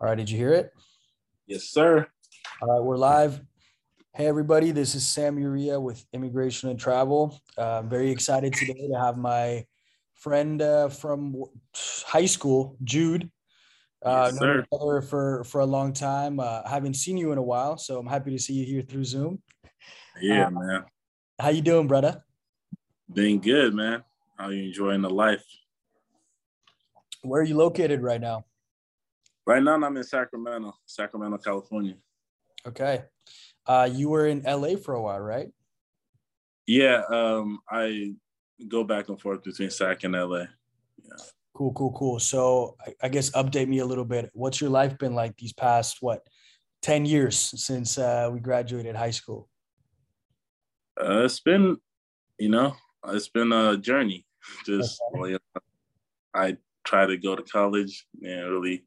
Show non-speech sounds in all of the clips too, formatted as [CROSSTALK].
All right, did you hear it? Yes, sir. All right, we're live. Hey, everybody, this is Sam Uria with Immigration and Travel. Uh, I'm very excited today to have my friend uh, from high school, Jude. Uh, Yes, known sir. for for a long time. Uh, haven't seen you in a while, so I'm happy to see you here through Zoom. Yeah, Uh, man. How you doing, brother? Been good, man. How you enjoying the life? Where are you located right now? Right now, I'm in Sacramento, Sacramento, California. Okay, uh, you were in LA for a while, right? Yeah, um, I go back and forth between Sac and LA. Yeah. Cool, cool, cool. So I, I guess update me a little bit. What's your life been like these past what, ten years since uh, we graduated high school? Uh, it's been, you know, it's been a journey. Just Okay. well, you know, I tried to go to college and really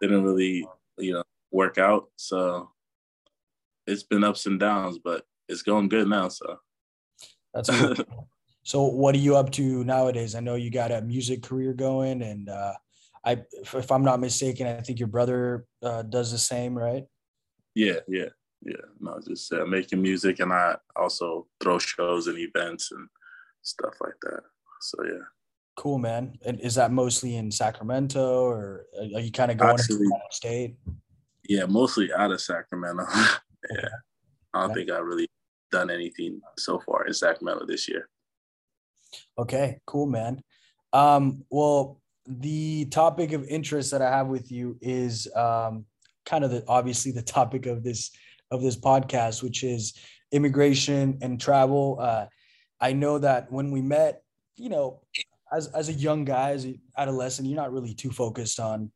didn't really, you know, work out. So it's been ups and downs, but it's going good now. So That's cool. [LAUGHS] so. What are you up to nowadays? I know you got a music career going, and uh, I, if, if I'm not mistaken, I think your brother uh, does the same, right? Yeah, yeah, yeah. No, just uh, making music, and I also throw shows and events and stuff like that. So yeah, Cool, man. And is that mostly in Sacramento, or are you kind of going Actually- to out of state? yeah, mostly out of Sacramento. [LAUGHS] yeah, I don't think I've really done anything so far in Sacramento this year. Okay, cool, man. Um, well, the topic of interest that I have with you is um, kind of the obviously the topic of this of this podcast, which is immigration and travel. Uh, I know that when we met, you know, as as a young guy, as an adolescent, you're not really too focused on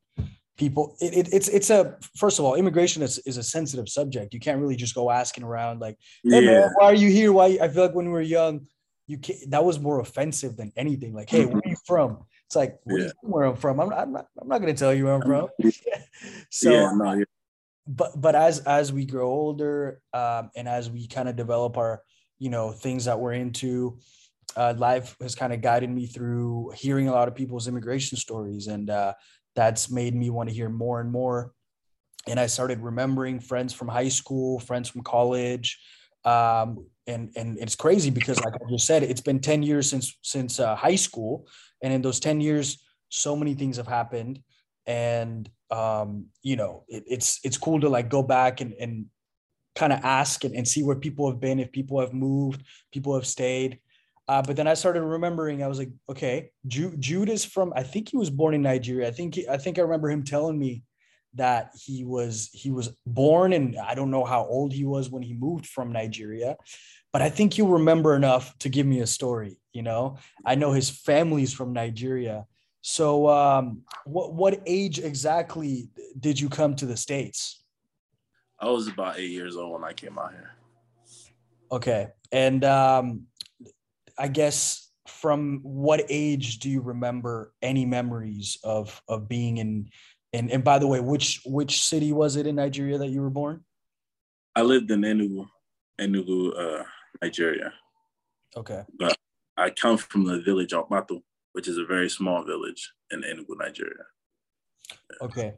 people. It, it, it's it's a first of all, immigration is, is a sensitive subject. You can't really just go asking around like, hey Yeah, man, why are you here? Why I feel like when we were young, you can that was more offensive than anything. Like, hey, where are you from? It's like, what do you Yeah. where I'm from? I'm, I'm not I'm not gonna tell you where I'm from. [LAUGHS] so yeah, no, yeah, but but as as we grow older um, and as we kind of develop our you know things that we're into uh, life has kind of guided me through hearing a lot of people's immigration stories and uh, that's made me want to hear more and more. And i started remembering friends from high school friends from college um, and and it's crazy because like i just said it's been 10 years since since uh, high school and in those 10 years so many things have happened and um, you know it, it's it's cool to like go back and, and kind of ask and, and see where people have been if people have moved people have stayed uh, but then i started remembering i was like okay jude, jude is from i think he was born in nigeria i think he, i think i remember him telling me that he was he was born and i don't know how old he was when he moved from nigeria but i think you remember enough to give me a story you know i know his family's from nigeria so, um, what what age exactly did you come to the states? I was about eight years old when I came out here. Okay, and um, I guess from what age do you remember any memories of of being in? And and by the way, which which city was it in Nigeria that you were born? I lived in Enugu, Enugu, uh, Nigeria. Okay, But I come from the village Okmato, which is a very small village in Enugu, Nigeria. okay,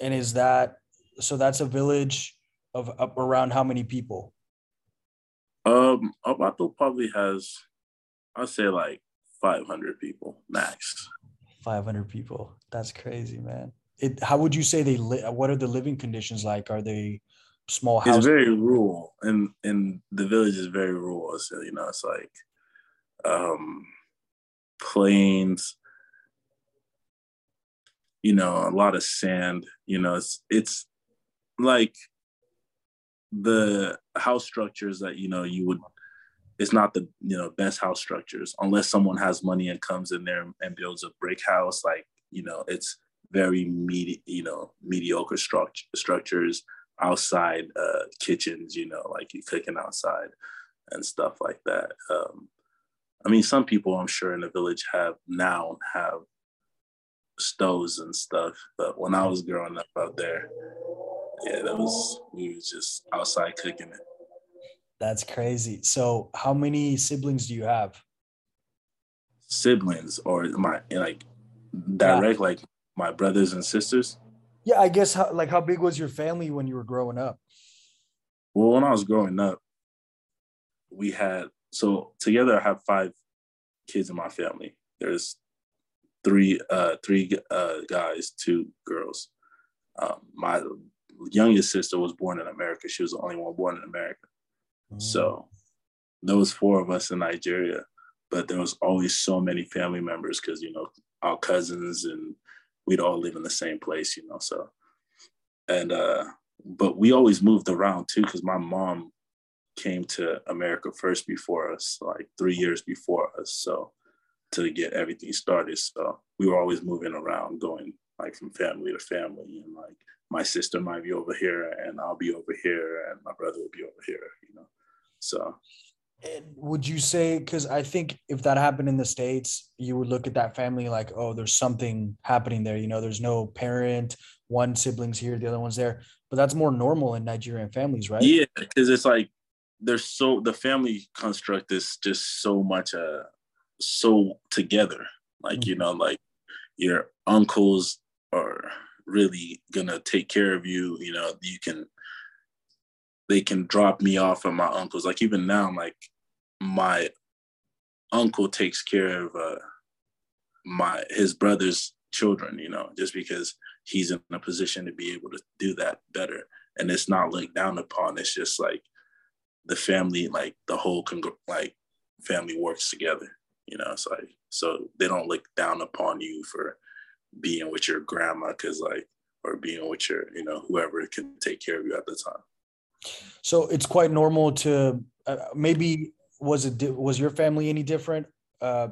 and is that so? That's a village of up around how many people? Um, Okmato probably has, I'd say like 500 people max. 500 people. That's crazy, man. It, how would you say they live? What are the living conditions like? Are they small It's houses? very rural, and and the village is very rural. So you know, it's like um, plains. You know, a lot of sand. You know, it's it's like the house structures that you know you would. It's not the you know best house structures unless someone has money and comes in there and builds a brick house. Like you know, it's very medi- you know mediocre struct- structures outside uh, kitchens, you know, like you cooking outside and stuff like that. Um, I mean, some people I'm sure in the village have now have stoves and stuff, but when I was growing up out there, yeah, that was we was just outside cooking it. That's crazy. So, how many siblings do you have? Siblings or my like direct like my brothers and sisters. Yeah, I guess how like how big was your family when you were growing up? Well, when I was growing up, we had so together I have five kids in my family. There's three uh three uh guys, two girls. Um, my youngest sister was born in America. She was the only one born in America. Mm. So there was four of us in Nigeria, but there was always so many family members because you know our cousins and we'd all live in the same place, you know. So and uh but we always moved around too because my mom came to America first before us, like three years before us. So to get everything started. So we were always moving around, going like from family to family. And like my sister might be over here and I'll be over here and my brother will be over here, you know. So and would you say because I think if that happened in the States, you would look at that family like, oh, there's something happening there. You know, there's no parent, one sibling's here, the other one's there. But that's more normal in Nigerian families, right? Yeah, because it's like there's so the family construct is just so much uh so together. Like, mm-hmm. you know, like your uncles are really gonna take care of you. You know, you can they can drop me off at my uncles. Like even now, I'm like my uncle takes care of uh, my his brother's children. You know, just because he's in a position to be able to do that better, and it's not looked down upon. It's just like the family, like the whole like family works together. You know, like so they don't look down upon you for being with your grandma because like or being with your you know whoever can take care of you at the time. So it's quite normal to uh, maybe was it was your family any different? Uh,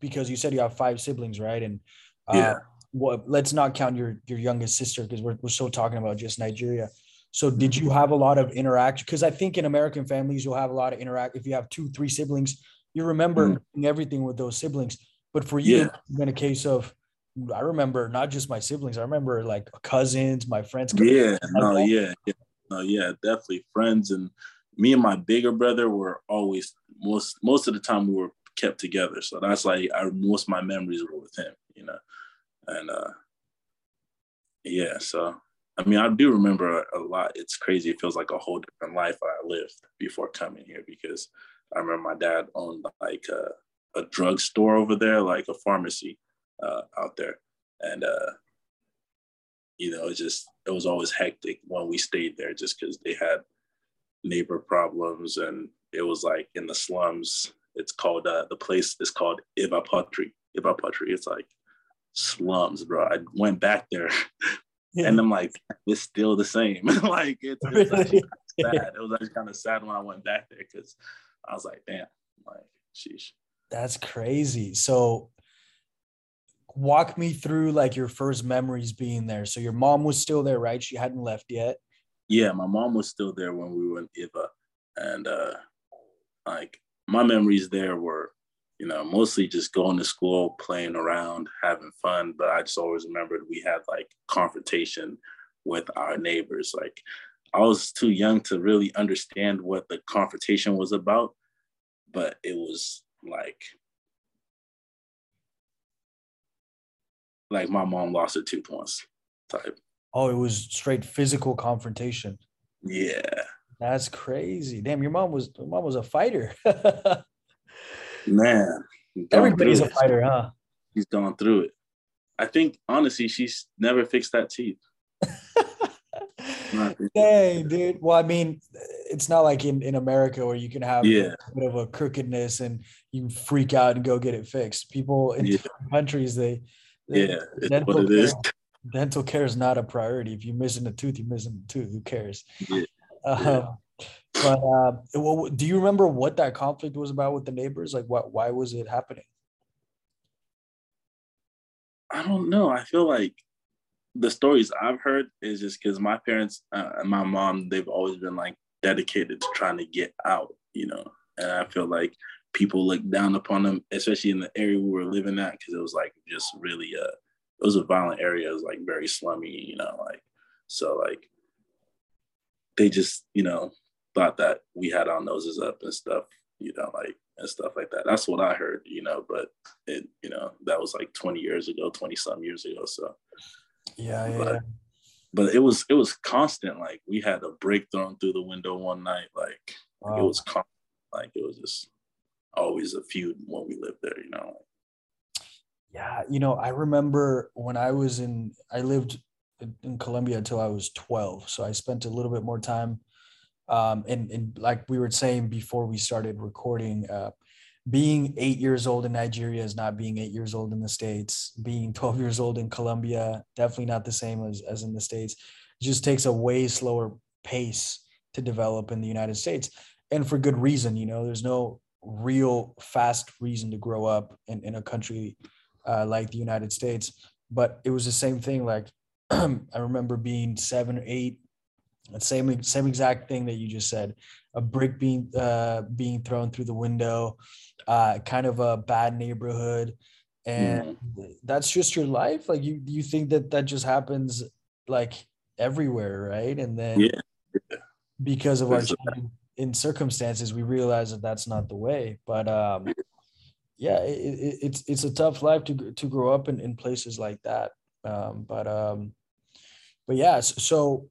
because you said you have five siblings, right? And uh, yeah. Well, let's not count your your youngest sister because we're we're still talking about just Nigeria. So did you have a lot of interaction? Because I think in American families you'll have a lot of interact. If you have two, three siblings, you remember mm. everything with those siblings. But for you, yeah. in a case of, I remember not just my siblings. I remember like cousins, my friends. Yeah, no, yeah, yeah, no, yeah, definitely friends. And me and my bigger brother were always most most of the time we were kept together. So that's like I most of my memories were with him, you know, and uh, yeah. So I mean, I do remember a, a lot. It's crazy. It feels like a whole different life I lived before coming here because I remember my dad owned like a, a drugstore over there, like a pharmacy uh, out there. And, uh, you know, it just, it was always hectic when we stayed there just because they had neighbor problems and it was like in the slums. It's called, uh, the place is called Ivapotri. Ivapotri. It's like slums, bro. I went back there [LAUGHS] yeah. and I'm like, it's still the same. [LAUGHS] like, it's, it's sad. It was actually kind of sad when I went back there because I was like, damn, like, sheesh. That's crazy. So, walk me through like your first memories being there. So, your mom was still there, right? She hadn't left yet. Yeah, my mom was still there when we were in Iva, and uh, like my memories there were, you know, mostly just going to school, playing around, having fun. But I just always remembered we had like confrontation with our neighbors. Like I was too young to really understand what the confrontation was about, but it was like like my mom lost her tooth once type. Oh, it was straight physical confrontation. Yeah. That's crazy. Damn, your mom was your mom was a fighter. [LAUGHS] Man. Everybody's a fighter, huh? She's gone through it. I think honestly, she's never fixed that teeth. [LAUGHS] Dang, dude. Well, I mean, it's not like in, in America where you can have yeah. a bit of a crookedness and you freak out and go get it fixed. People in yeah. countries, they, yeah, dental what it care, is. Dental care is not a priority. If you're missing a tooth, you're missing a tooth. Who cares? Yeah. [LAUGHS] Um, but uh, well, do you remember what that conflict was about with the neighbors? Like, what? Why was it happening? I don't know. I feel like the stories I've heard is just because my parents uh, and my mom, they've always been like dedicated to trying to get out, you know. And I feel like people look down upon them, especially in the area we were living at, because it was like just really uh it was a violent area. It was like very slummy, you know, like so like they just, you know, thought that we had our noses up and stuff, you know, like and stuff like that. That's what I heard, you know, but it, you know, that was like 20 years ago, 20 some years ago. So yeah, yeah. But, but it was it was constant. Like we had a brick thrown through the window one night. Like, wow. it was constant. Like it was just always a feud when we lived there. You know. Yeah, you know, I remember when I was in, I lived in Colombia until I was 12. So I spent a little bit more time. Um, and, and like we were saying before we started recording, uh, being eight years old in Nigeria is not being eight years old in the States. Being 12 years old in Colombia, definitely not the same as, as in the States. It just takes a way slower pace to develop in the United States. And for good reason, you know, there's no real fast reason to grow up in, in a country uh, like the United States. But it was the same thing. Like [CLEARS THROAT] I remember being seven or eight, same same exact thing that you just said. A brick being uh, being thrown through the window, uh, kind of a bad neighborhood, and mm. that's just your life. Like you you think that that just happens like everywhere, right? And then yeah. because of our in circumstances, we realize that that's not the way. But um, yeah, it, it, it's it's a tough life to to grow up in, in places like that. Um, but um, but yeah, so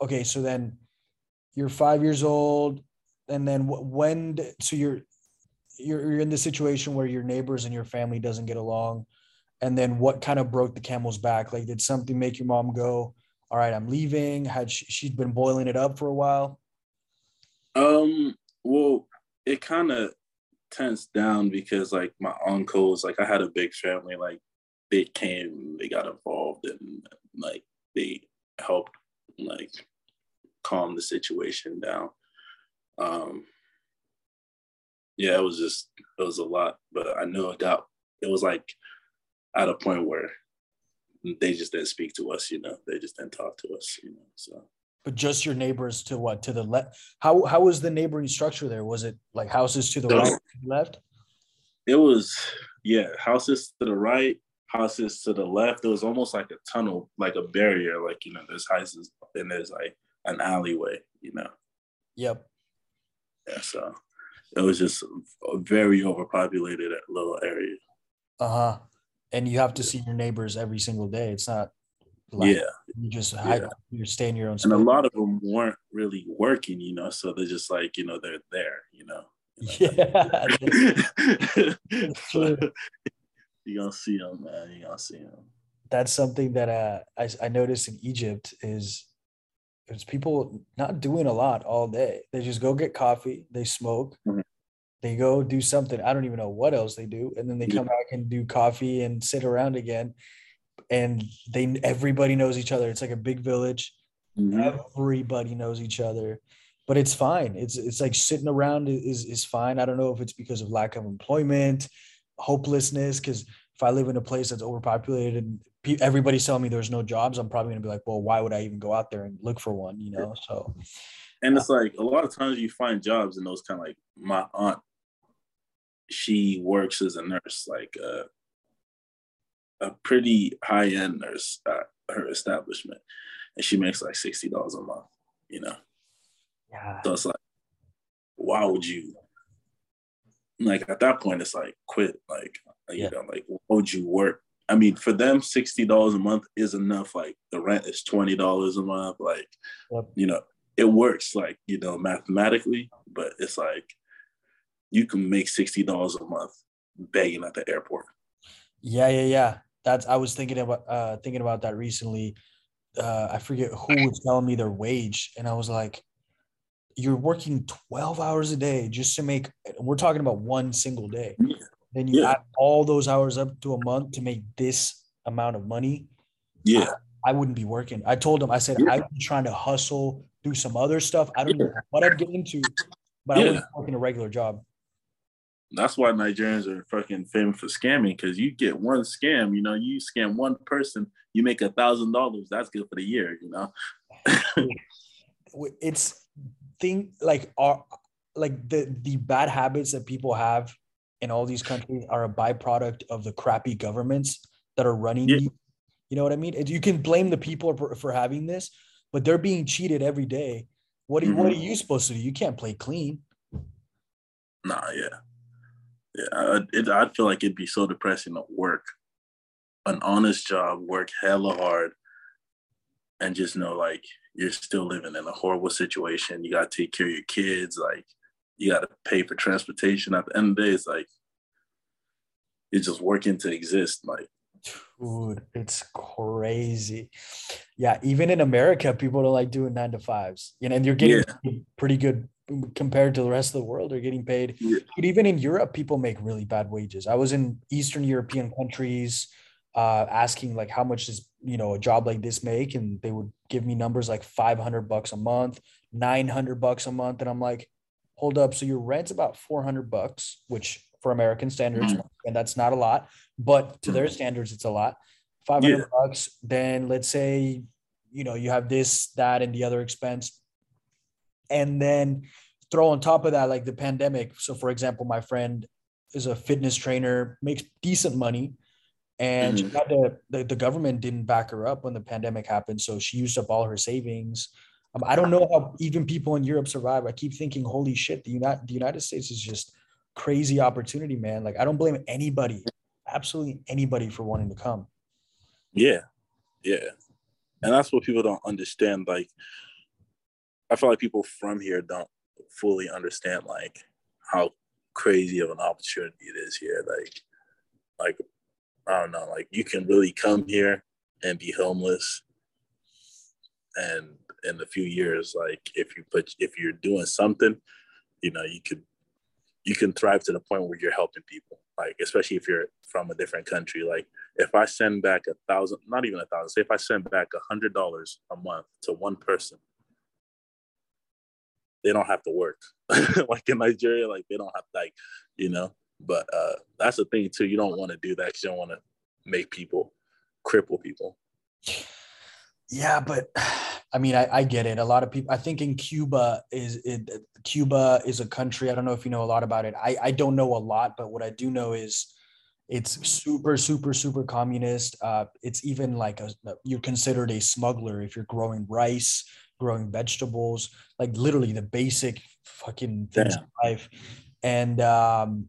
okay, so then you're five years old, and then when so you're you're you're in the situation where your neighbors and your family doesn't get along, and then what kind of broke the camel's back? Like, did something make your mom go, "All right, I'm leaving"? Had she, she'd been boiling it up for a while? Um. Well, it kind of tensed down because like my uncles, like I had a big family, like they came, they got involved, and like they helped like calm the situation down. Um, yeah, it was just it was a lot, but I know got it was like at a point where they just didn't speak to us, you know, they just didn't talk to us, you know. So just your neighbors to what to the left how how was the neighboring structure there? Was it like houses to the so, right left? It was yeah houses to the right houses to the left. It was almost like a tunnel like a barrier like you know there's houses and there's like an alleyway you know? Yep. Yeah so it was just a very overpopulated little area. Uh-huh. And you have to see your neighbors every single day. It's not like, yeah. You just yeah. you're staying your own space. And a lot of them weren't really working, you know, so they're just like, you know, they're there, you know. [LAUGHS] Yeah. [LAUGHS] you gonna see them, man. You gonna see them. That's something that uh, I I noticed in Egypt is there's people not doing a lot all day. They just go get coffee, they smoke, mm-hmm. they go do something. I don't even know what else they do, and then they come back and do coffee and sit around again and they everybody knows each other. It's like a big village. Mm-hmm. Everybody knows each other, but it's fine. It's it's like sitting around is is fine. I don't know if it's because of lack of employment, hopelessness. Because if I live in a place that's overpopulated and everybody's telling me there's no jobs, I'm probably gonna be like, well, why would I even go out there and look for one? You know, so. And it's like a lot of times you find jobs in those kind of like my aunt. She works as a nurse, like uh, a pretty high end nurse at her establishment, and she makes like sixty dollars a month. You know. Yeah. So it's like, why would you? Like at that point, it's like quit. Like you yeah. know, like why would you work? I mean, for them, sixty dollars a month is enough. Like the rent is twenty dollars a month. Like, yep. you know, it works. Like you know, mathematically, but it's like you can make sixty dollars a month begging at the airport. Yeah, yeah, yeah. That's I was thinking about uh thinking about that recently. Uh I forget who was telling me their wage, and I was like, You're working 12 hours a day just to make we're talking about one single day. Then you yeah. add all those hours up to a month to make this amount of money. Yeah. I, I wouldn't be working. I told them, I said, yeah. Be trying to hustle, do some other stuff. I don't yeah. know what I'd get into, but. I wouldn't working a regular job. That's why Nigerians are fucking famous for scamming because you get one scam, you know, you scam one person, you make a thousand dollars. That's good for the year, you know. [LAUGHS] it's thing like are like the the bad habits that people have in all these countries are a byproduct of the crappy governments that are running yeah. you. You know what I mean? You can blame the people for, for having this, but they're being cheated every day. What are, mm-hmm. what are you supposed to do? You can't play clean. Nah, yeah. Yeah, it, I'd feel like it'd be so depressing to work an honest job, work hella hard, and just know like you're still living in a horrible situation. You got to take care of your kids. Like you got to pay for transportation. At the end of the day, it's like you're just working to exist. Like, dude, it's crazy. Yeah, even in America, people don't like doing nine to fives. You know, and you're getting yeah. pretty good compared to the rest of the world. They're getting paid. Yeah. But even in Europe, people make really bad wages. I was in Eastern European countries uh, asking like how much does you know a job like this make and they would give me numbers like 500 bucks a month 900 bucks a month and i'm like hold up so your rent's about 400 bucks which for american standards mm-hmm. and that's not a lot but to their mm-hmm. standards it's a lot 500 yeah. bucks then let's say you know you have this that and the other expense and then throw on top of that like the pandemic. So for example my friend is a fitness trainer makes decent money and mm-hmm. to, the, the government didn't back her up when the pandemic happened so she used up all her savings. Um, i don't know how even people in europe survive. I keep thinking holy shit the united, the united states is just crazy opportunity man. Like i don't blame anybody absolutely anybody for wanting to come. Yeah. Yeah. And that's what people don't understand like i feel like people from here don't fully understand like how crazy of an opportunity it is here like like I don't know, like you can really come here and be homeless. And in a few years, like if you put if you're doing something, you know, you could you can thrive to the point where you're helping people. Like especially if you're from a different country. Like if I send back a thousand, not even a thousand, say if I send back a hundred dollars a month to one person, they don't have to work. [LAUGHS] like in Nigeria, like they don't have to, like, you know, but uh, that's the thing too. You don't want to do that you don't want to make people cripple people. Yeah, but [SIGHS] I mean, I, I, get it. A lot of people. I think in Cuba is it. Cuba is a country. I don't know if you know a lot about it. I I don't know a lot, but what I do know is it's super super super communist. Uh, it's even like a you're considered a smuggler if you're growing rice, growing vegetables, like literally the basic fucking things Damn. life. And um,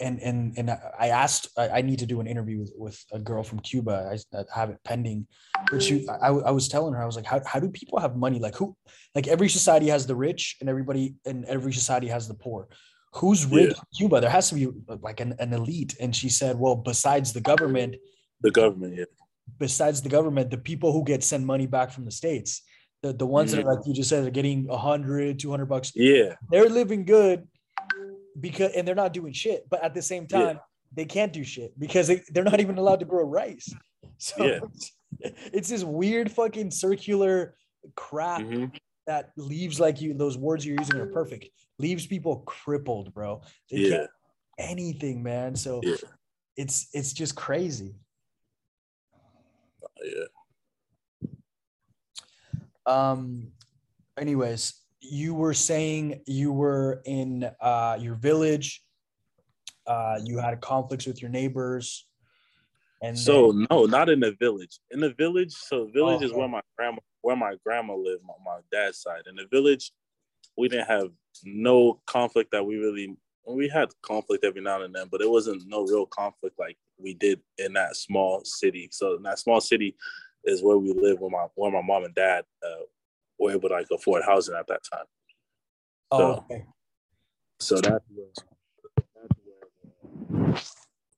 and and and I asked I need to do an interview with, with a girl from Cuba. I, have it pending, but she I, I was telling her I was like how, how do people have money like who like every society has the rich and everybody and every society has the poor. Who's rich yeah. Cuba? There has to be like an, an elite. And she said, well, besides the government, the government, yeah. Besides the government, the people who get sent money back from the states, the, the ones that are like you just said are getting 100 200 bucks. Yeah. They're living good because and they're not doing shit but at the same time yeah. they can't do shit because they, they're not even allowed to grow rice. [LAUGHS] So yeah. it's, [LAUGHS] it's, this weird fucking circular crap mm-hmm. that leaves like you those words you're using are perfect. Leaves people crippled bro. They yeah. can't anything man. So it's it's just crazy. Yeah um anyways you were saying you were in uh, your village. Uh, you had conflicts with your neighbors. And so then- no, not in the village. In the village, so the village oh, is where my grandma where my grandma lived, my, my dad's side. In the village, we didn't have no conflict that we really we had conflict every now and then, but it wasn't no real conflict like we did in that small city. So in that small city is where we live where my where my mom and dad uh, were able to like afford housing at that time. Oh, so, okay. So that's where, that's where,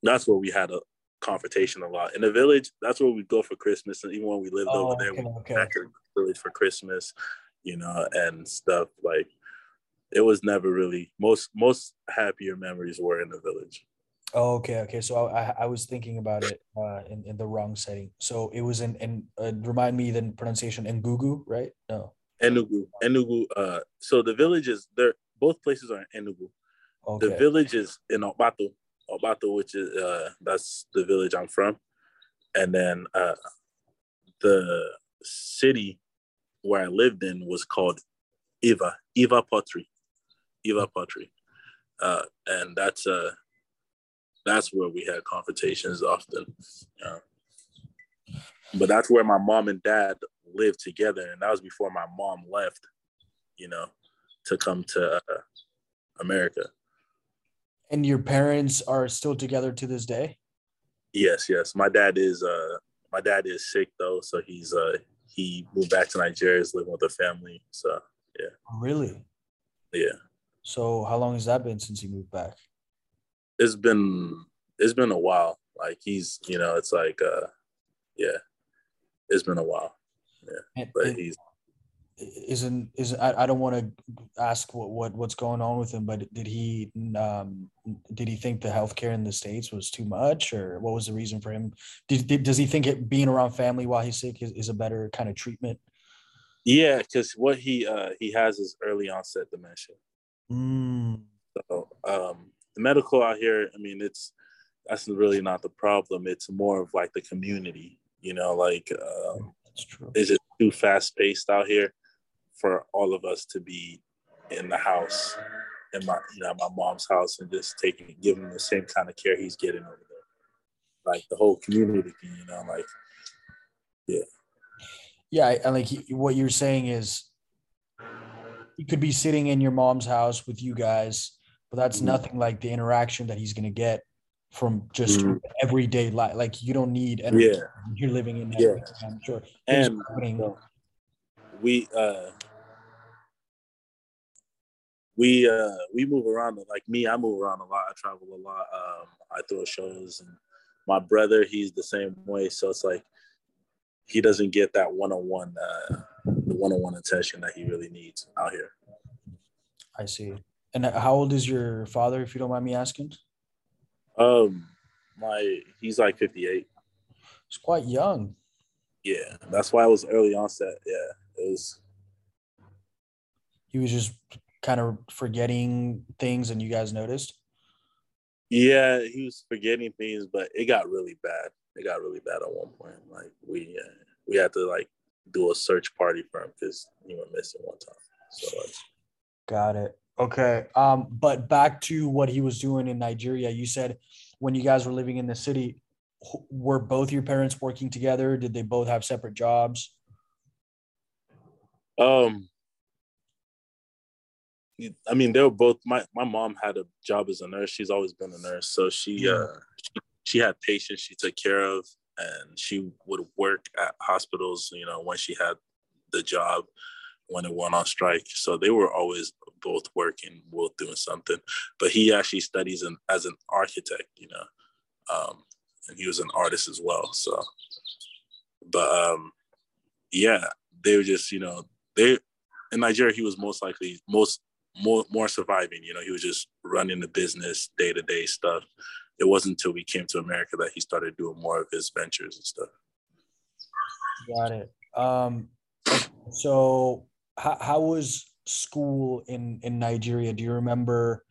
that's where we had a confrontation a lot. In the village, that's where we go for Christmas. And even when we lived oh, over there, okay, we okay. back to the village for Christmas, you know, and stuff like it was never really most most happier memories were in the village. Oh, okay, okay. So I, I was thinking about it uh, in, in the wrong setting. So it was in, in uh, remind me the pronunciation Enugu, right? No. Enugu, Enugu. Uh, so the village is there. Both places are in Enugu. Okay. The village is in Obato, Obato, which is uh, that's the village I'm from, and then uh, the city where I lived in was called Iva, Iva Potri, Iva Potri, uh, and that's uh that's where we had confrontations often. But that's where my mom and dad lived together, and that was before my mom left, you know, to come to uh, America. And your parents are still together to this day? Yes, yes. My dad is uh my dad is sick though, so he's uh he moved back to Nigeria, is living with a family. So yeah. Really? Yeah. So how long has that been since he moved back? It's been it's been a while. Like he's, you know, it's like uh yeah. It's been a while. Yeah. And, but and he's isn't is I, I don't want to ask what, what what's going on with him, but did he um did he think the healthcare in the states was too much, or what was the reason for him? Did, did does he think it being around family while he's sick is, is a better kind of treatment? Yeah, because what he uh he has is early onset dementia. Mm. So um the medical out here, I mean, it's that's really not the problem. It's more of like the community, you know, like um. It's just too fast paced out here for all of us to be in the house in my you know my mom's house and just taking giving the same kind of care he's getting over there like the whole community you know like yeah yeah and like what you're saying is he could be sitting in your mom's house with you guys but that's mm-hmm. nothing like the interaction that he's going to get from just mm-hmm. everyday life like you don't need energy yeah. you're living in yeah. i'm sure and we uh we uh we move around like me i move around a lot i travel a lot um i throw shows and my brother he's the same way so it's like he doesn't get that one-on-one uh the one-on-one attention that he really needs out here i see and how old is your father if you don't mind me asking um my he's like 58 it's quite young yeah that's why it was early onset yeah it was he was just kind of forgetting things and you guys noticed? Yeah, he was forgetting things, but it got really bad. It got really bad at one point. Like we uh, we had to like do a search party for him because he went missing one time. So like, got it. Okay. Um, but back to what he was doing in Nigeria. You said when you guys were living in the city, were both your parents working together? Did they both have separate jobs? Um, I mean, they were both. My my mom had a job as a nurse. She's always been a nurse, so she yeah. uh she, she had patients she took care of, and she would work at hospitals. You know, when she had the job, when it went on strike. So they were always both working, both doing something. But he actually studies in, as an architect. You know, um, and he was an artist as well. So, but um, yeah, they were just you know they in Nigeria he was most likely most more more surviving. You know, he was just running the business, day to day stuff. It wasn't until we came to America that he started doing more of his ventures and stuff. Got it. Um, so how, how was school in in Nigeria? Do you remember?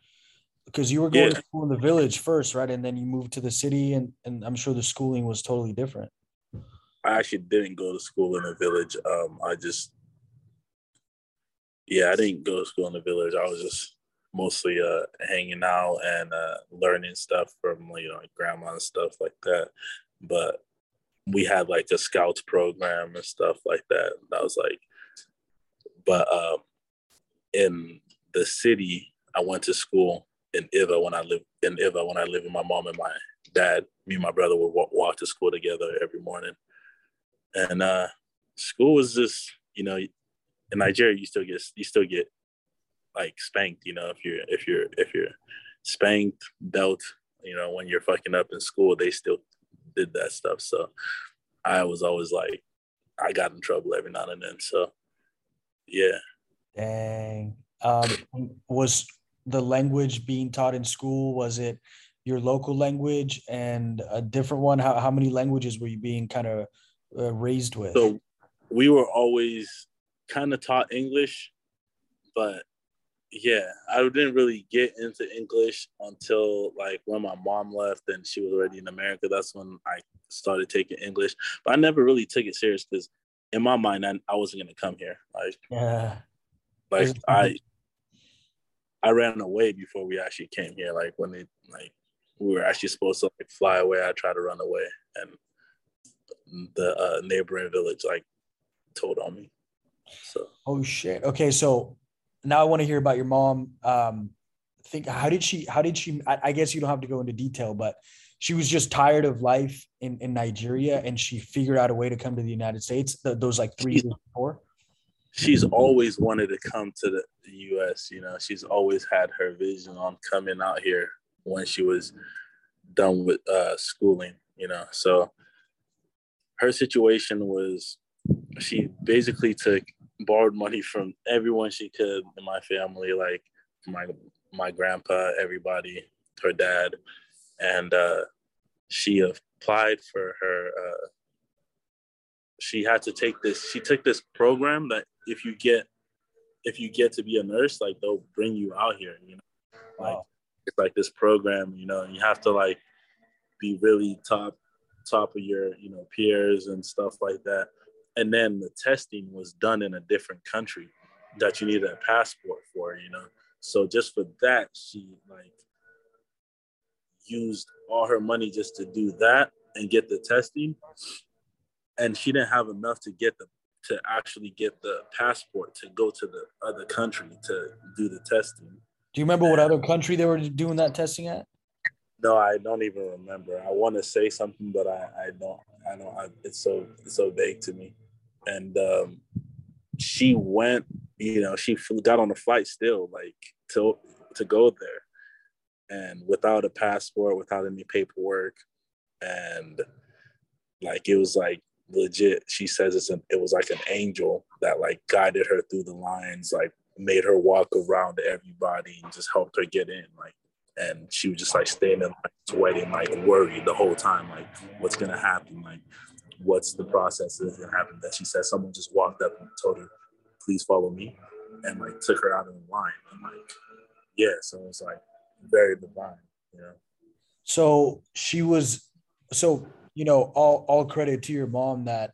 Because you were going yeah. to school in the village first, right? And then you moved to the city, and and I'm sure the schooling was totally different. I actually didn't go to school in the village. Um, I just yeah, I didn't go to school in the village. I was just mostly uh, hanging out and uh, learning stuff from you know like grandma and stuff like that. But we had like a scouts program and stuff like that. And That was like, but um, in the city, I went to school in Iva when I lived in Iva when I lived with my mom and my dad. Me and my brother would walk, walk to school together every morning, and uh, school was just you know in Nigeria, you still get you still get like spanked. You know, if you're if you're if you're spanked, belt, you know, when you're fucking up in school, they still did that stuff. So I was always like, I got in trouble every now and then. So yeah. Dang. Um, was the language being taught in school? Was it your local language and a different one? How how many languages were you being kind of uh, raised with? So we were always kind of taught English, but yeah, I didn't really get into English until like when my mom left and she was already in America. That's when I started taking English, but I never really took it serious because in my mind I, I wasn't gonna come here. Like yeah, like I I ran away before we actually came here. Like when they like we were actually supposed to like fly away, I tried to run away, and the uh, neighboring village like told on me. So. Oh shit. Okay, so now I want to hear about your mom. Um, think how did she? How did she? I, I guess you don't have to go into detail, but she was just tired of life in, in Nigeria and she figured out a way to come to the United States those like three years before? She's always wanted to come to the US, you know, she's always had her vision on coming out here when she was done with uh, schooling, you know. So her situation was she basically took borrowed money from everyone she could in my family, like my my grandpa, everybody, her dad, and uh, she applied for her. Uh, she had to take this. She took this program that if you get if you get to be a nurse, like they'll bring you out here. You know, like wow. it's like this program. You know, you have to like be really top top of your you know peers and stuff like that. And then the testing was done in a different country that you needed a passport for. You know, so just for that, she like used all her money just to do that and get the testing. And she didn't have enough to get the to actually get the passport to go to the other country to do the testing. Do you remember what other country they were doing that testing at? No, I don't even remember. I want to say something, but I, I don't. I don't. I, it's so it's so vague to me. And um, she went. You know, she got on a flight still, like to to go there, and without a passport, without any paperwork, and like it was like legit. She says it's an it was like an angel that like guided her through the lines, like made her walk around everybody and just helped her get in. Like and she was just like standing like sweating, like worried the whole time, like what's gonna happen, like what's the process that's gonna happen. That she said someone just walked up and told her, please follow me, and like took her out of the line. And like, yeah, so it's like very divine, you know. So she was so you know, all all credit to your mom that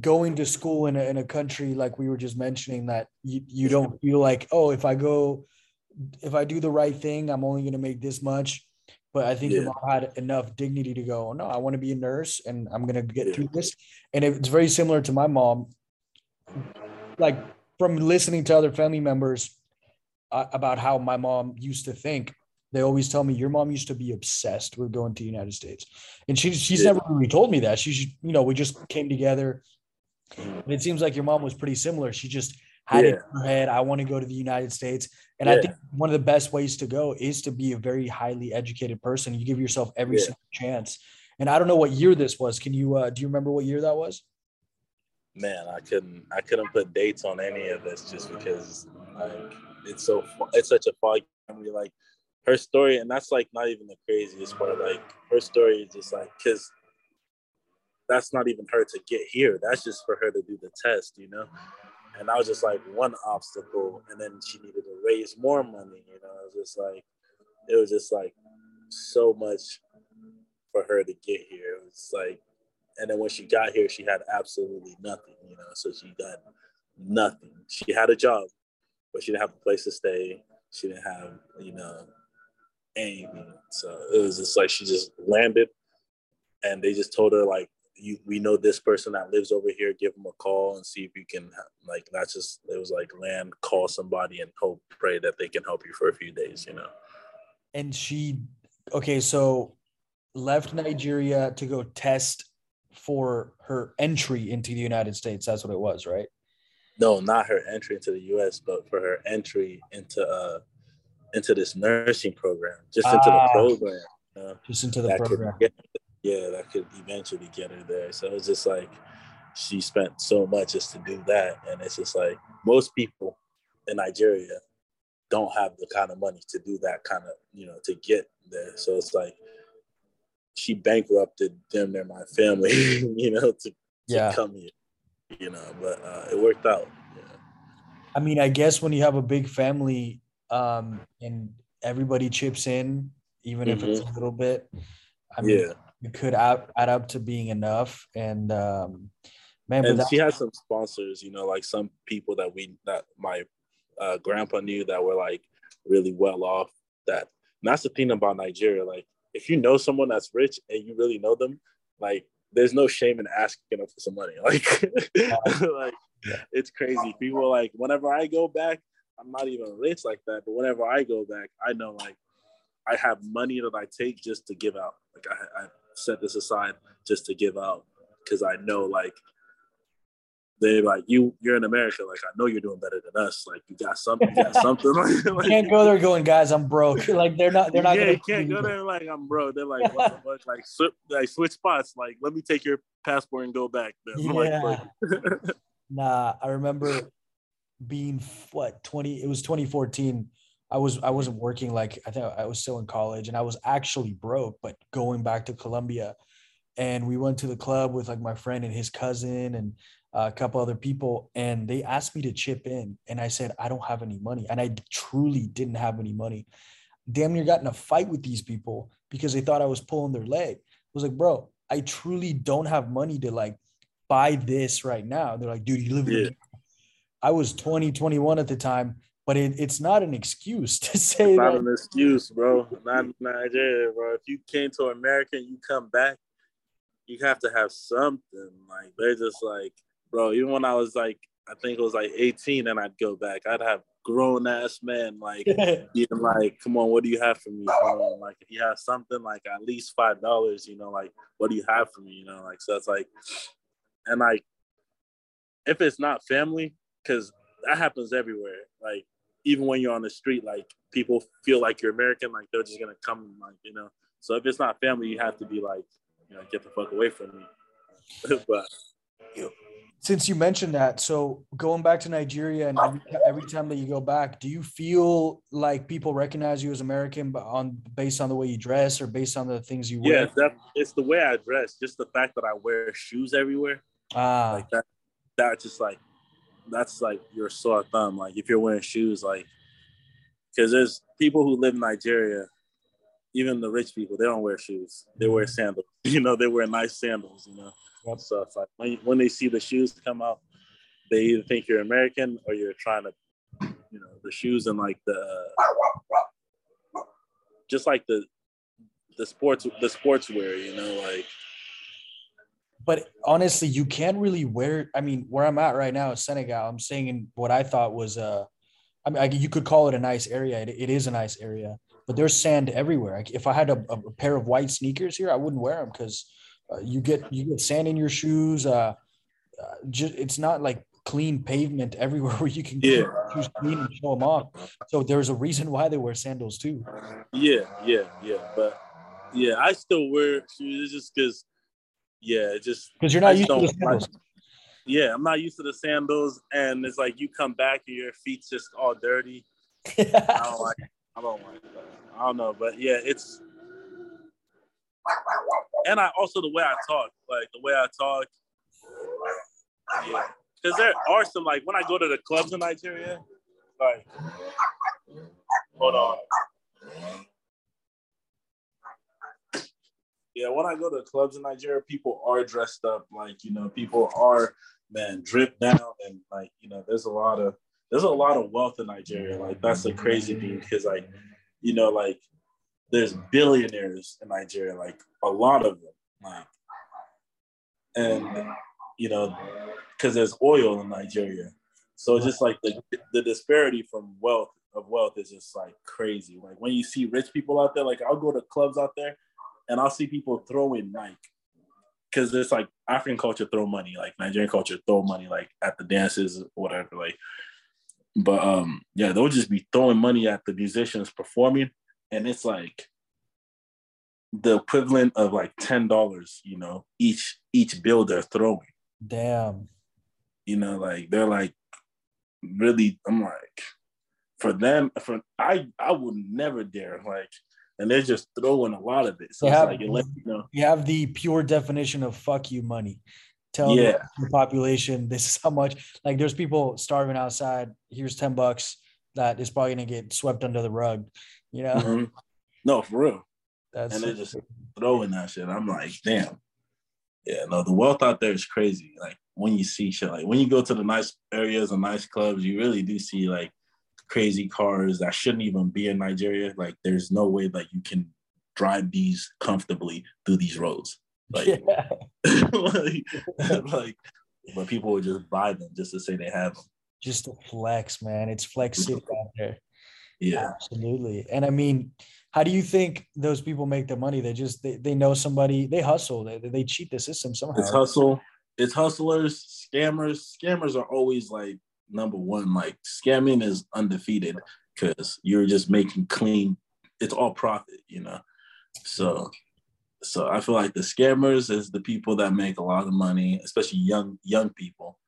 going to school in a, in a country like we were just mentioning that you, you don't feel like oh if i go if i do the right thing i'm only going to make this much but i think yeah. your [LAUGHS] mom had enough dignity to go no i want to be a nurse and i'm going to get yeah. through this and it's very similar to my mom like from listening to other family members uh, about how my mom used to think they always tell me your mom used to be obsessed with going to the United States, and she she's yeah. never really told me that. She's you know we just came together, and it seems like your mom was pretty similar. She just had yeah. it in her head. I want to go to the United States, and yeah. I think one of the best ways to go is to be a very highly educated person. You give yourself every single chance. And I don't know what year this was. Can you uh, do you remember what year that was? Man, I couldn't I couldn't put dates on any of this just because like it's so it's such a memory. Like her story, and that's like not even the craziest part. Like her story is just like because that's not even her to get here. That's just for her to do the test, you know. And that was just like one obstacle, and then she needed to raise more money. You know, it was just like it was just like so much for her to get here. It was like, and then when she got here, she had absolutely nothing. You know, so she got nothing. She had a job, but she didn't have a place to stay. She didn't have, you know, anything. So it was just like she just landed, and they just told her like, "You, we know this person that lives over here. Give them a call and see if you can like not just." It was like land, call somebody, and hope, pray that they can help you for a few days. You know. And she, okay, so left Nigeria to go test for her entry into the United States. That's what it was, right? No, not her entry into the U.S., but for her entry into uh into this nursing program, just into the ah. program. You know, just into the program. Get, yeah, that could eventually get her there. So it's just like she spent so much just to do that, and it's just like most people in Nigeria don't have the kind of money to do that kind of you know to get there. So it's like she bankrupted them and my family, [LAUGHS] you know, to, to yeah. come here, you know. But uh, it worked out. Yeah. I mean, I guess when you have a big family, um, and everybody chips in, even mm-hmm. if it's a mm-hmm. little bit. I mean, yeah. it could add, add up to being enough. And um, man, and she has some sponsors, you know, like some people that we that my uh, grandpa knew that were like really well off. That and that's the thing about Nigeria. Like, if you know someone that's rich and you really know them, like there's no shame in asking them for some money. [LAUGHS] Like, like it's crazy. People are like whenever I go back, I'm not even rich like that. But whenever I go back, I know like I have money that I take just to give out. Like I, I set this aside just to give out because I know like they're like you you're in America like I know you're doing better than us like you got something you got [LAUGHS] something. [LAUGHS] Like, can't go there going guys I'm broke. [LAUGHS] Like they're not they're not yeah you can't go there like I'm broke. They're like what the fuck? Like switch like switch spots like let me take your passport and go back. Yeah. Like, nah I remember being what 20 it was 2014 I was I wasn't working like I think I was still in college and I was actually broke but going back to Colombia and we went to the club with like my friend and his cousin and a couple other people and they asked me to chip in and i said i don't have any money and i truly didn't have any money. Damn near got in a fight with these people because they thought i was pulling their leg. I was like bro i truly don't have money to like buy this right now. They're like dude you live yeah. in i was 20 21 at the time but it, it's not an excuse [LAUGHS] to say it's not an excuse bro. Not nigeria bro. If you came to america and you come back you have to have something. Like they're just like bro. Even when I was like, I think it was like 18, and I'd go back. I'd have grown ass men like [LAUGHS] being like, "Come on, what do you have for me? Come on, like if you have something like at least five dollars, you know, like what do you have for me? You know, like so it's like, and like if it's not family, because that happens everywhere. Like even when you're on the street, like people feel like you're American, like they're just gonna come, like you know. So if it's not family, you have to be like, you know, get the fuck away from me. [LAUGHS] but since you mentioned that, so going back to Nigeria and every, every time that you go back, do you feel like people recognize you as American on based on the way you dress or based on the things you wear? Yeah, that, it's the way I dress. Just the fact that I wear shoes everywhere. Ah, like that. That just like that's like your sore thumb. Like if you're wearing shoes, like because there's people who live in Nigeria, even the rich people, they don't wear shoes. They wear sandals. [LAUGHS] You know, they wear nice sandals. You know. Yep. It's like when, when they see the shoes come out, they either think you're American or you're trying to, you know, the shoes and like the, just like the, the sports, the sportswear, you know, like. But honestly, you can't really wear. I mean, where I'm at right now is Senegal. I'm saying in what I thought was uh, I mean, I, you could call it a nice area. It, it is a nice area, but there's sand everywhere. If I had a, a pair of white sneakers here, I wouldn't wear them because uh, you get you get sand in your shoes. Uh, uh, just it's not like clean pavement [LAUGHS] everywhere where you can yeah. shoes clean and show them off. So there's a reason why they wear sandals too. Yeah, yeah, yeah. But yeah, I still wear shoes just because. Yeah, just because you're not used to the sandals. Yeah, I'm not used to the sandals, and it's like you come back and your feet's just all dirty. I don't [LAUGHS] like. I don't like. That. I don't know, but yeah, it's and I also the way I talk, like the way I talk. Yeah, because there are some like when I go to the clubs in Nigeria, like, hold on. Yeah, when I go to clubs in Nigeria, people are dressed up. Like, you know, people are man drip down and like, you know, there's a lot of there's a lot of wealth in Nigeria. Like that's the crazy thing because like, you know, like there's billionaires in Nigeria, like a lot of them, like, and you know, because there's oil in Nigeria, so just like the the disparity from wealth of wealth is just like crazy. Like when you see rich people out there, like I'll go to clubs out there, and I'll see people throwing like, because it's like African culture throw money, like Nigerian culture throw money, like at the dances or whatever, like. But um, yeah, they'll just be throwing money at the musicians performing, and it's like the equivalent of like ten dollars, you know, each each bill they're throwing. Damn. You know, like they're like really. I'm like, for them, for I I would never dare like, and they're just throwing a lot of it. So you it's have, like, you, know, you have the pure definition of fuck you money. Tell yeah. the population [LAUGHS] this is how much. Like, there's people starving outside. Here's ten bucks. That is probably gonna get swept under the rug. You know. Mm-hmm. No, for real. That's and they're just throwing that shit. I'm like, damn. Yeah, no, the wealth out there is crazy. Like when you see shit, like when you go to the nice areas and nice clubs, you really do see like crazy cars that shouldn't even be in Nigeria. Like there's no way that you can drive these comfortably through these roads. Like, [LAUGHS] yeah. [LAUGHS] like, like, but people would just buy them just to say they have them. Just to flex, man. It's flex city out there. Yeah, absolutely. And I mean, how do you think those people make their money? They just they, they know somebody, they hustle, they, they cheat the system somehow. It's hustle. It's hustlers, scammers. Scammers are always like number one. Like scamming is undefeated because you're just making clean. It's all profit, you know. So, so I feel like the scammers is the people that make a lot of money, especially young young people.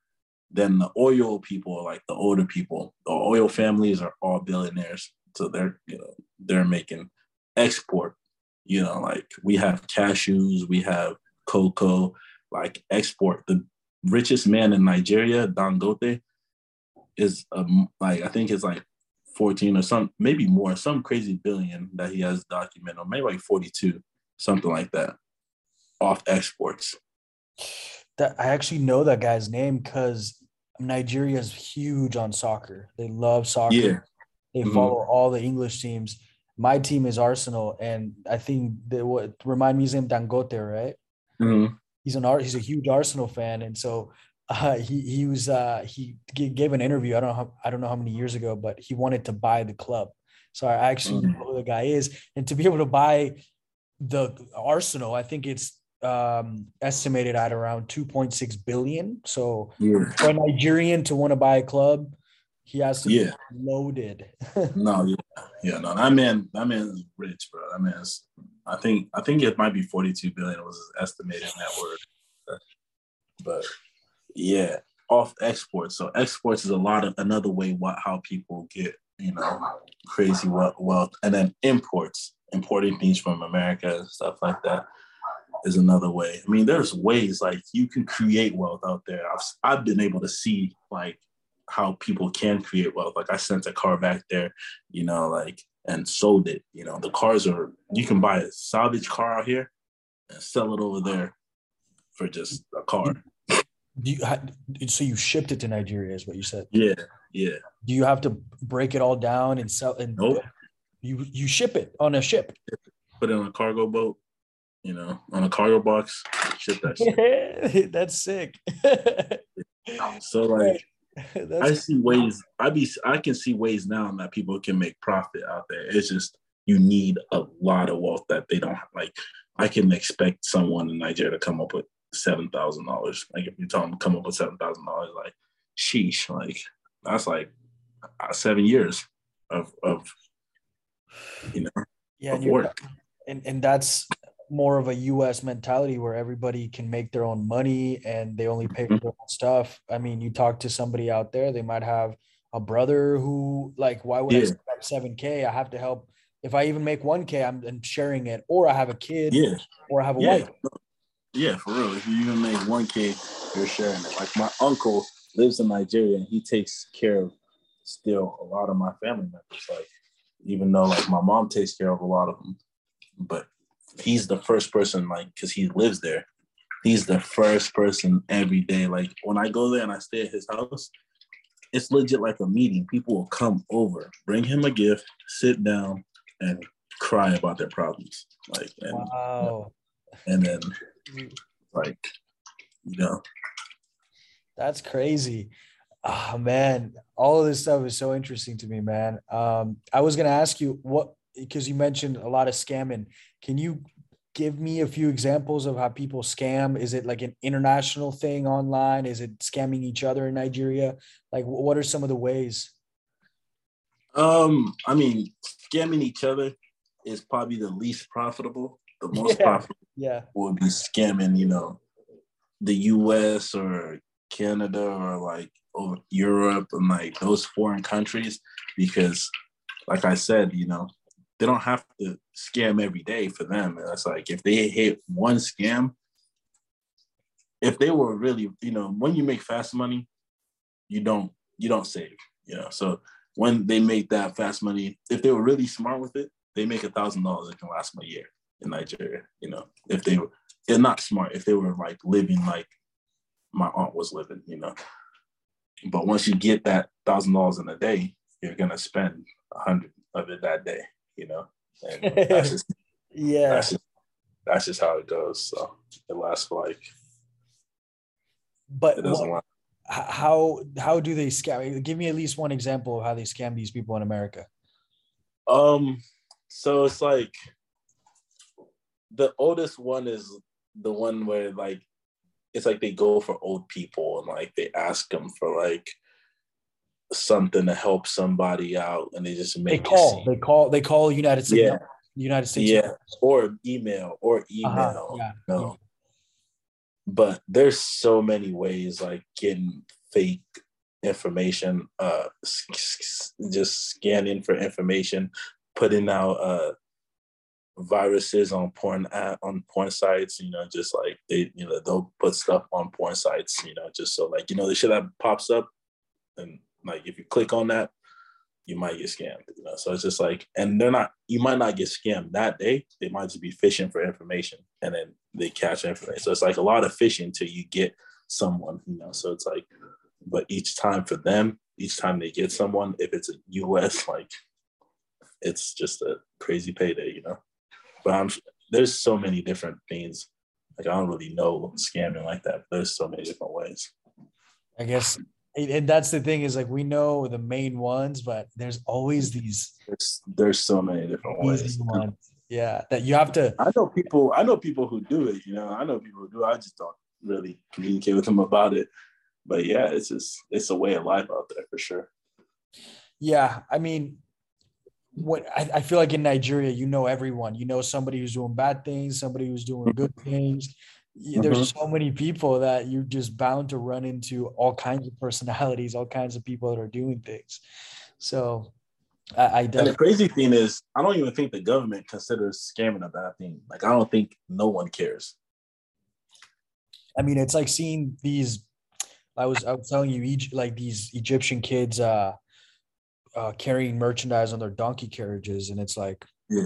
Then the oil people like the older people. The oil families are all billionaires, so they're you know they're making export. You know, like we have cashews, we have cocoa, like export. The richest man in Nigeria, Dangote, is um, like I think it's like 14 or some maybe more, some crazy billion that he has documented, maybe like 42, something like that, off exports. That I actually know that guy's name because Nigeria is huge on soccer. They love soccer. Yeah. They mm-hmm. follow all the English teams. My team is Arsenal, and I think they what remind me his name Dangote, right? Mm-hmm. He's an art. He's a huge Arsenal fan, and so uh, he he was uh, he gave an interview. I don't know how, I don't know how many years ago, but he wanted to buy the club. So I actually mm. know who the guy is, and to be able to buy the Arsenal, I think it's um, estimated at around 2.6 billion. So yeah. for a Nigerian to want to buy a club, he has to yeah. be loaded. [LAUGHS] no, yeah, yeah, no, that man, that man is rich, bro. That man's. I think, I think it might be 42 billion was his estimated net worth. But yeah, off exports. So exports is a lot of another way what how people get you know crazy wealth, and then imports, importing things from America and stuff like that is another way. I mean, there's ways like you can create wealth out there. I've I've been able to see like how people can create wealth. Like I sent a car back there, you know, like and sold it. You know, the cars are you can buy a salvage car out here and sell it over there for just a car. Do you so you shipped it to Nigeria is what you said? Yeah, yeah. Do you have to break it all down and sell and nope. you you ship it on a ship? Put it on a cargo boat, you know, on a cargo box, ship that shit. [LAUGHS] That's sick. [LAUGHS] so like I see ways I be I can see ways now that people can make profit out there. It's just you need a lot of wealth that they don't have. like I can expect someone in Nigeria to come up with seven thousand dollars. Like if you tell them to come up with seven thousand dollars, like sheesh, like that's like uh, seven years of of you know yeah, and, work. and and that's more of a U.S. mentality where everybody can make their own money and they only pay for mm-hmm. their own stuff. I mean, you talk to somebody out there, they might have a brother who like, why would yeah. I seven k? I have to help. If I even make one k, I'm, sharing it, or I have a kid, yeah, or I have a yeah. wife. Yeah, for real. If you even make 1K, you're sharing it. Like my uncle lives in Nigeria and he takes care of still a lot of my family members. Like, even though like my mom takes care of a lot of them, but he's the first person, like, because he lives there. He's the first person every day. Like, when I go there and I stay at his house, it's legit like a meeting. People will come over, bring him a gift, sit down, and cry about their problems. Like, and, wow. and then like, you know. That's crazy. Oh man, all of this stuff is so interesting to me, man. Um, I was gonna ask you what because you mentioned a lot of scamming. Can you give me a few examples of how people scam? Is it like an international thing online? Is it scamming each other in Nigeria? Like, what are some of the ways? Um, I mean, scamming each other is probably the least profitable. The most yeah. profitable yeah would be scamming you know the us or canada or like over europe and like those foreign countries because like i said you know they don't have to scam every day for them and it's like if they hit one scam if they were really you know when you make fast money you don't you don't save you know so when they make that fast money if they were really smart with it they make a thousand dollars it can last them a year in Nigeria. You know, if they were, they're not smart. If they were like living like my aunt was living, you know. But once you get that thousand dollars in a day, you're gonna spend a hundred of it that day. You know, and that's just [LAUGHS] yeah. That's just, that's just how it goes. So it lasts like. But it doesn't last. how how do they scam? Give me at least one example of how they scam these people in America. Um, so it's like the oldest one is the one where like it's like they go for old people and like they ask them for like something to help somebody out and they just make they call they call they call united states Yeah. united states yeah or email or email Uh-huh, yeah, know? but there's so many ways like getting fake information uh just scanning for information putting out uh viruses on porn at, on porn sites you know just like they you know they'll put stuff on porn sites you know just so like you know the shit that pops up and like if you click on that you might get scammed you know? So it's just like and they're not you might not get scammed that day. They might just be fishing for information and then they catch information. So it's like a lot of fishing till you get someone you know? So it's like but each time for them each time they get someone if it's a us [LAUGHS] like it's just a crazy payday you know? But i'm there's so many different things. Like i don't really know scamming like that but there's so many different ways. I guess and that's the thing is like we know the main ones but there's always these there's there's so many different ways ones yeah that you have to I know people. I know people who do it. You know, I know people who do. it. I just don't really communicate with them about it. But yeah, it's just it's a way of life out there for sure. Yeah, I mean, what I, I feel like in Nigeria, you know everyone. You know somebody who's doing bad things, somebody who's doing good things. Y- There's so many people that you're just bound to run into all kinds of personalities, all kinds of people that are doing things. So, I, I And the crazy thing is, I don't even think the government considers scamming a bad thing. Like I don't think no one cares. I mean, it's like seeing these. I was I was telling you, Egypt, like these Egyptian kids uh, uh, carrying merchandise on their donkey carriages, and it's like Yeah,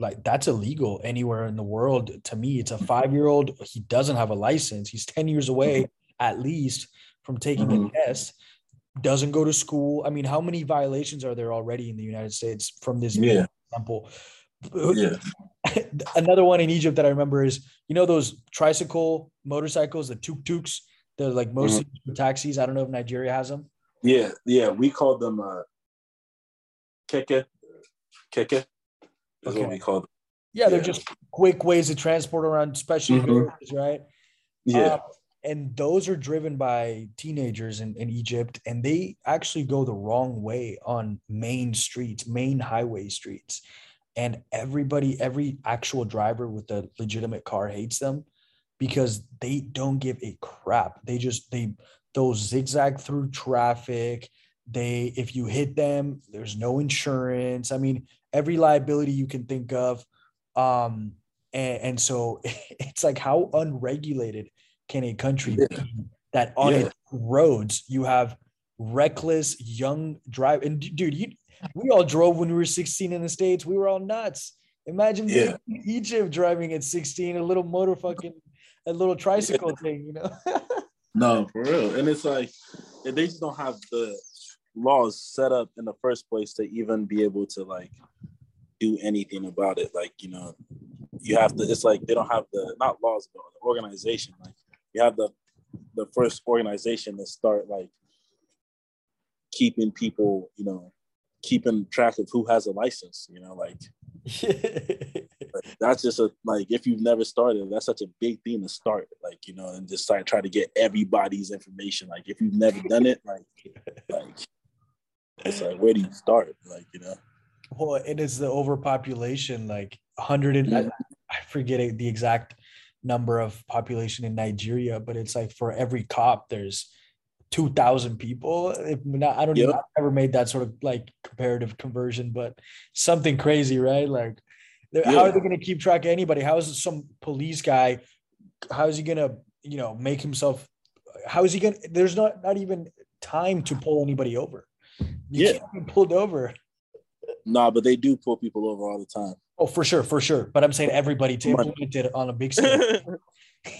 like that's illegal anywhere in the world. To me it's a five year old he doesn't have a license. He's 10 years away at least from taking Mhm. a test. Doesn't go to school. I mean how many violations are there already in the united states from this Yeah. example? Yeah, [LAUGHS] another one in egypt that i remember is you know those tricycle motorcycles the tuk-tuks? They're like mostly for taxis. I don't know if nigeria has them yeah, yeah. We call them uh, keke, keke. Is Okay. what we call them. yeah they're Yeah. just quick ways to transport around especially Mhm. goods, right Yeah, Um, and those are driven by teenagers in, in Egypt, and they actually go the wrong way on main streets, main highway streets. And everybody, every actual driver with a legitimate car hates them because they don't give a crap. They just they those zigzag through traffic. They if you hit them, there's no insurance. I mean, every liability you can think of. Um, and, and so [LAUGHS] it's like how unregulated can a country Yeah. be that on Yeah. its roads you have reckless young drive and dude you we all drove when we were 16 in the states we were all nuts imagine Yeah. egypt driving at 16 a little motor fucking a little tricycle thing you know [LAUGHS] no, for real. And it's like they just don't have the laws set up in the first place to even be able to like do anything about it. Like, you know, you have to, it's like they don't have the, not laws, but the organization. Like, you have the, the first organization to start like keeping people, you know, keeping track of who has a license, you know, like [LAUGHS] like, that's just a like if you've never started, that's such a big thing to start, like you know, and just start try to get everybody's information. Like if you've never done it, like like it's like where do you start? Like you know, well it is the overpopulation like 100 and I, Yeah. I forget the exact number of population in nigeria but it's like for every cop there's 2000 people if not i don't Yep. even i've never made that sort of like comparative conversion but something crazy right like they're- how are they going to keep track of anybody how is some police guy how is he going to you know make himself how is he going to there's not not even time to pull anybody over you Yeah. can't be pulled over nah, but they do pull people over all the time. Oh, for sure, for sure. But I'm saying everybody did it on a big [LAUGHS] scale.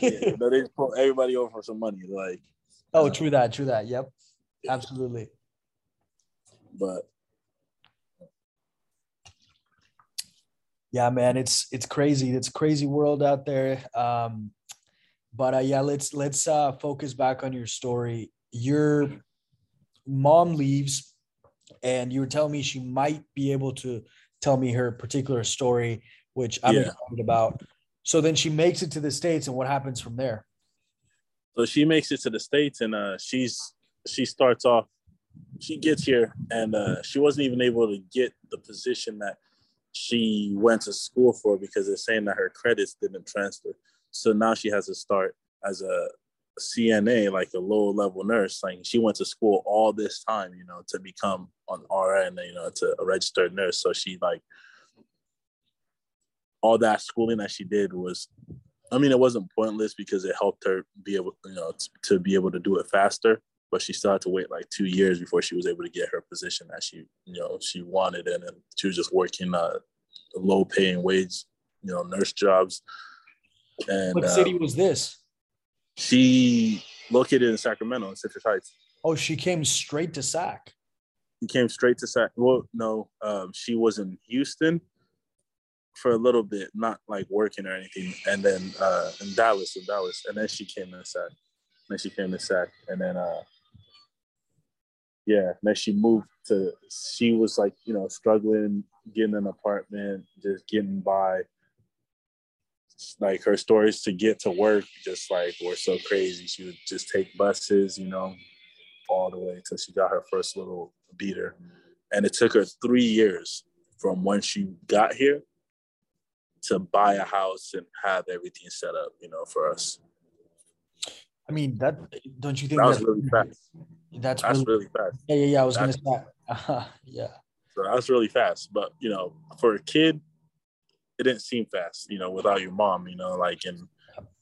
yeah, no, they pull everybody over for some money, like. oh, true that, true that. Yep, absolutely. But Yeah, man, it's it's crazy. It's a crazy world out there. Um, but uh, yeah, let's let's uh, focus back on your story. Your mom leaves, and you were telling me she might be able to tell me her particular story, which I'm yeah. excited about. So then she makes it to the states, and what happens from there? So she makes it to the states, and uh, she's she starts off. She gets here, and uh, she wasn't even able to get the position that she went to school for because they're saying that her credits didn't transfer. So now she has to start as a CNA, like a low level nurse. Like she went to school all this time, you know, to become an RN, you know, to a registered nurse. So she like all that schooling that she did was, I mean, it wasn't pointless because it helped her be able, you know, to, to be able to do it faster. But she still had to wait like two years before she was able to get her position that she, you know, she wanted, and, and she was just working uh, low paying wage, you know, nurse jobs. And what city um, was this? She located in Sacramento in Citrus Heights. Oh, she came straight to Sac. She came straight to Sac. Well, no, um, she was in Houston for a little bit, not like working or anything, and then uh, in Dallas, in Dallas, and then she came to Sac. then she came to Sac, and then uh, yeah, then she moved to. She was like, you know, struggling getting an apartment, just getting by like her stories to get to work just like were so crazy. She would just take buses, you know, all the way until she got her first little beater. And it took her three years from when she got here to buy a house and have everything set up, you know, for us. I mean, that don't you think that was really fast? That's, that's really, really, fast. Yeah, yeah, yeah. I was that's, gonna say, uh, [LAUGHS] yeah. So that's really fast. But you know, for a kid, it didn't seem fast, you know, without your mom, you know, like in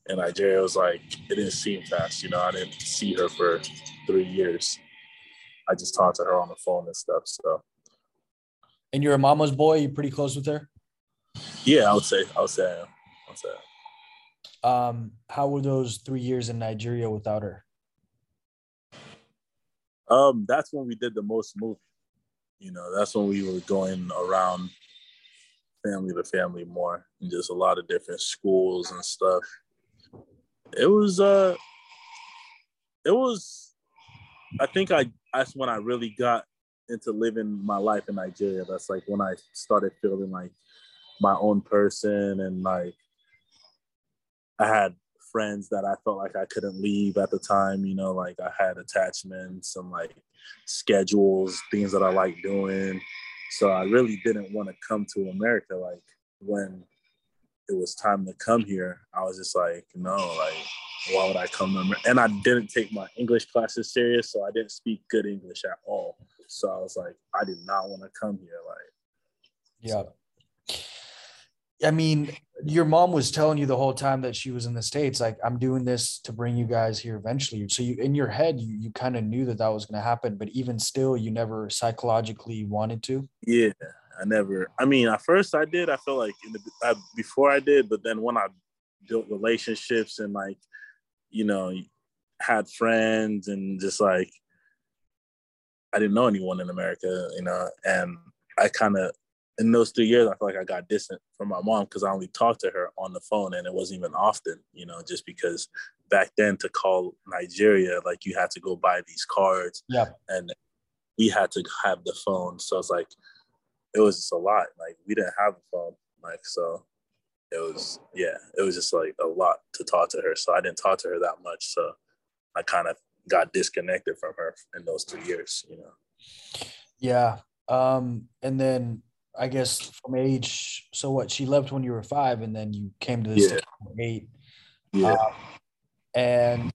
in Nigeria, it was like it didn't seem fast. You know, I didn't see her for three years. I just talked to her on the phone and stuff. So. And you're a mama's boy. You pretty close with her. Yeah, I would say. I would say. I, I would say. Um, how were those three years in Nigeria without her? Um, that's when we did the most moving. You know, that's when we were going around family to family more and just a lot of different schools and stuff. It was uh it was I think I that's when I really got into living my life in Nigeria. That's like when I started feeling like my own person and like I had friends that I felt like I couldn't leave at the time, you know, like I had attachments and like schedules, things that I like doing. So I really didn't want to come to America. Like when it was time to come here, I was just like, no, like, why would I come to America? And I didn't take my English classes serious, so I didn't speak good English at all. So I was like, I did not want to come here. Like, yeah. I mean, your mom was telling you the whole time that she was in the states, like, I'm doing this to bring you guys here eventually. So you, in your head, you you kind of knew that that was going to happen, but even still, you never psychologically wanted to. Yeah, I never. I mean, at first I did. I felt like in the, I, before I did, but then when I built relationships and like, you know, had friends and just like, I didn't know anyone in America, you know, and I kind of in those three years, I feel like I got distant from my mom because I only talked to her on the phone and it wasn't even often, you know, just because back then to call Nigeria, like you had to go buy these cards. Yeah. And we had to have the phone. So it's like, it was just a lot. Like we didn't have a phone. Like, so it was, yeah, it was just like a lot to talk to her. So I didn't talk to her that much. So I kind of got disconnected from her in those three years, you know? Yeah. Um, and then I guess from age. So what? She left when you were five, and then you came to the yeah. eight. Yeah. Um, and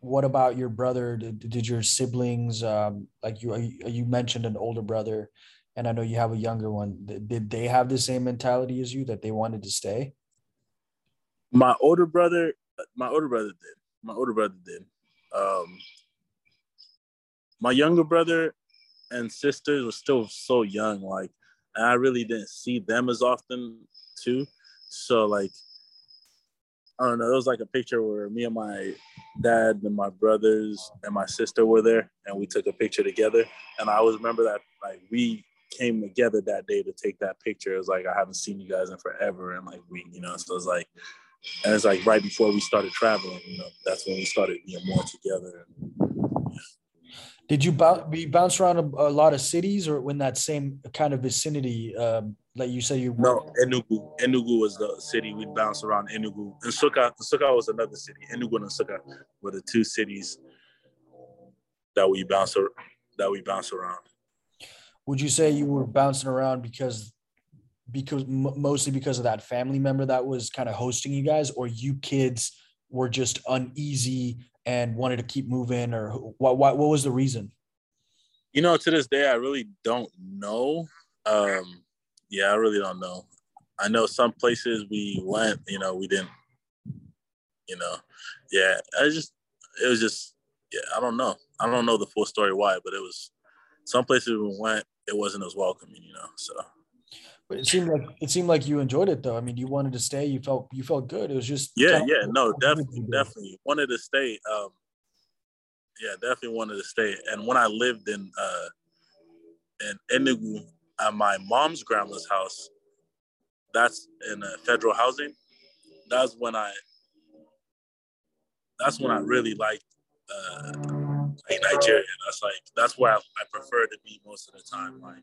what about your brother? Did, did your siblings, um, like you, you mentioned an older brother, and I know you have a younger one. Did they have the same mentality as you that they wanted to stay? My older brother, my older brother did. My older brother did. Um, my younger brother and sisters were still so young. Like and I really didn't see them as often too. So like I don't know, it was like a picture where me and my dad and my brothers and my sister were there and we took a picture together. And I always remember that like we came together that day to take that picture. It was like I haven't seen you guys in forever. And like we, you know, so it's like and it's like right before we started traveling, you know, that's when we started being more together. Did you bounce, you bounce around a, a, lot of cities or in that same kind of vicinity? Um, like you said, you no Enugu. Enugu was the city we bounced around. Enugu and Nsukka. Nsukka was another city. Enugu and Nsukka were the two cities that we bounce that we bounce around. Would you say you were bouncing around because because mostly because of that family member that was kind of hosting you guys, or you kids were just uneasy and wanted to keep moving, or what? What, what was the reason? You know, to this day, I really don't know. Um, yeah, I really don't know. I know some places we went, you know, we didn't, you know, yeah, I just, it was just, yeah, I don't know. I don't know the full story why, but it was some places we went, it wasn't as welcoming, you know, so. But it seemed like it seemed like you enjoyed it though. I mean, you wanted to stay. You felt you felt good. It was just yeah, yeah, no, definitely, definitely wanted to stay. Um, yeah, definitely wanted to stay. And when I lived in uh in Enugu at my mom's grandma's house, that's in uh, federal housing. That's when I. That's when I really liked uh, like Nigeria. That's like that's where I, I prefer to be most of the time. Like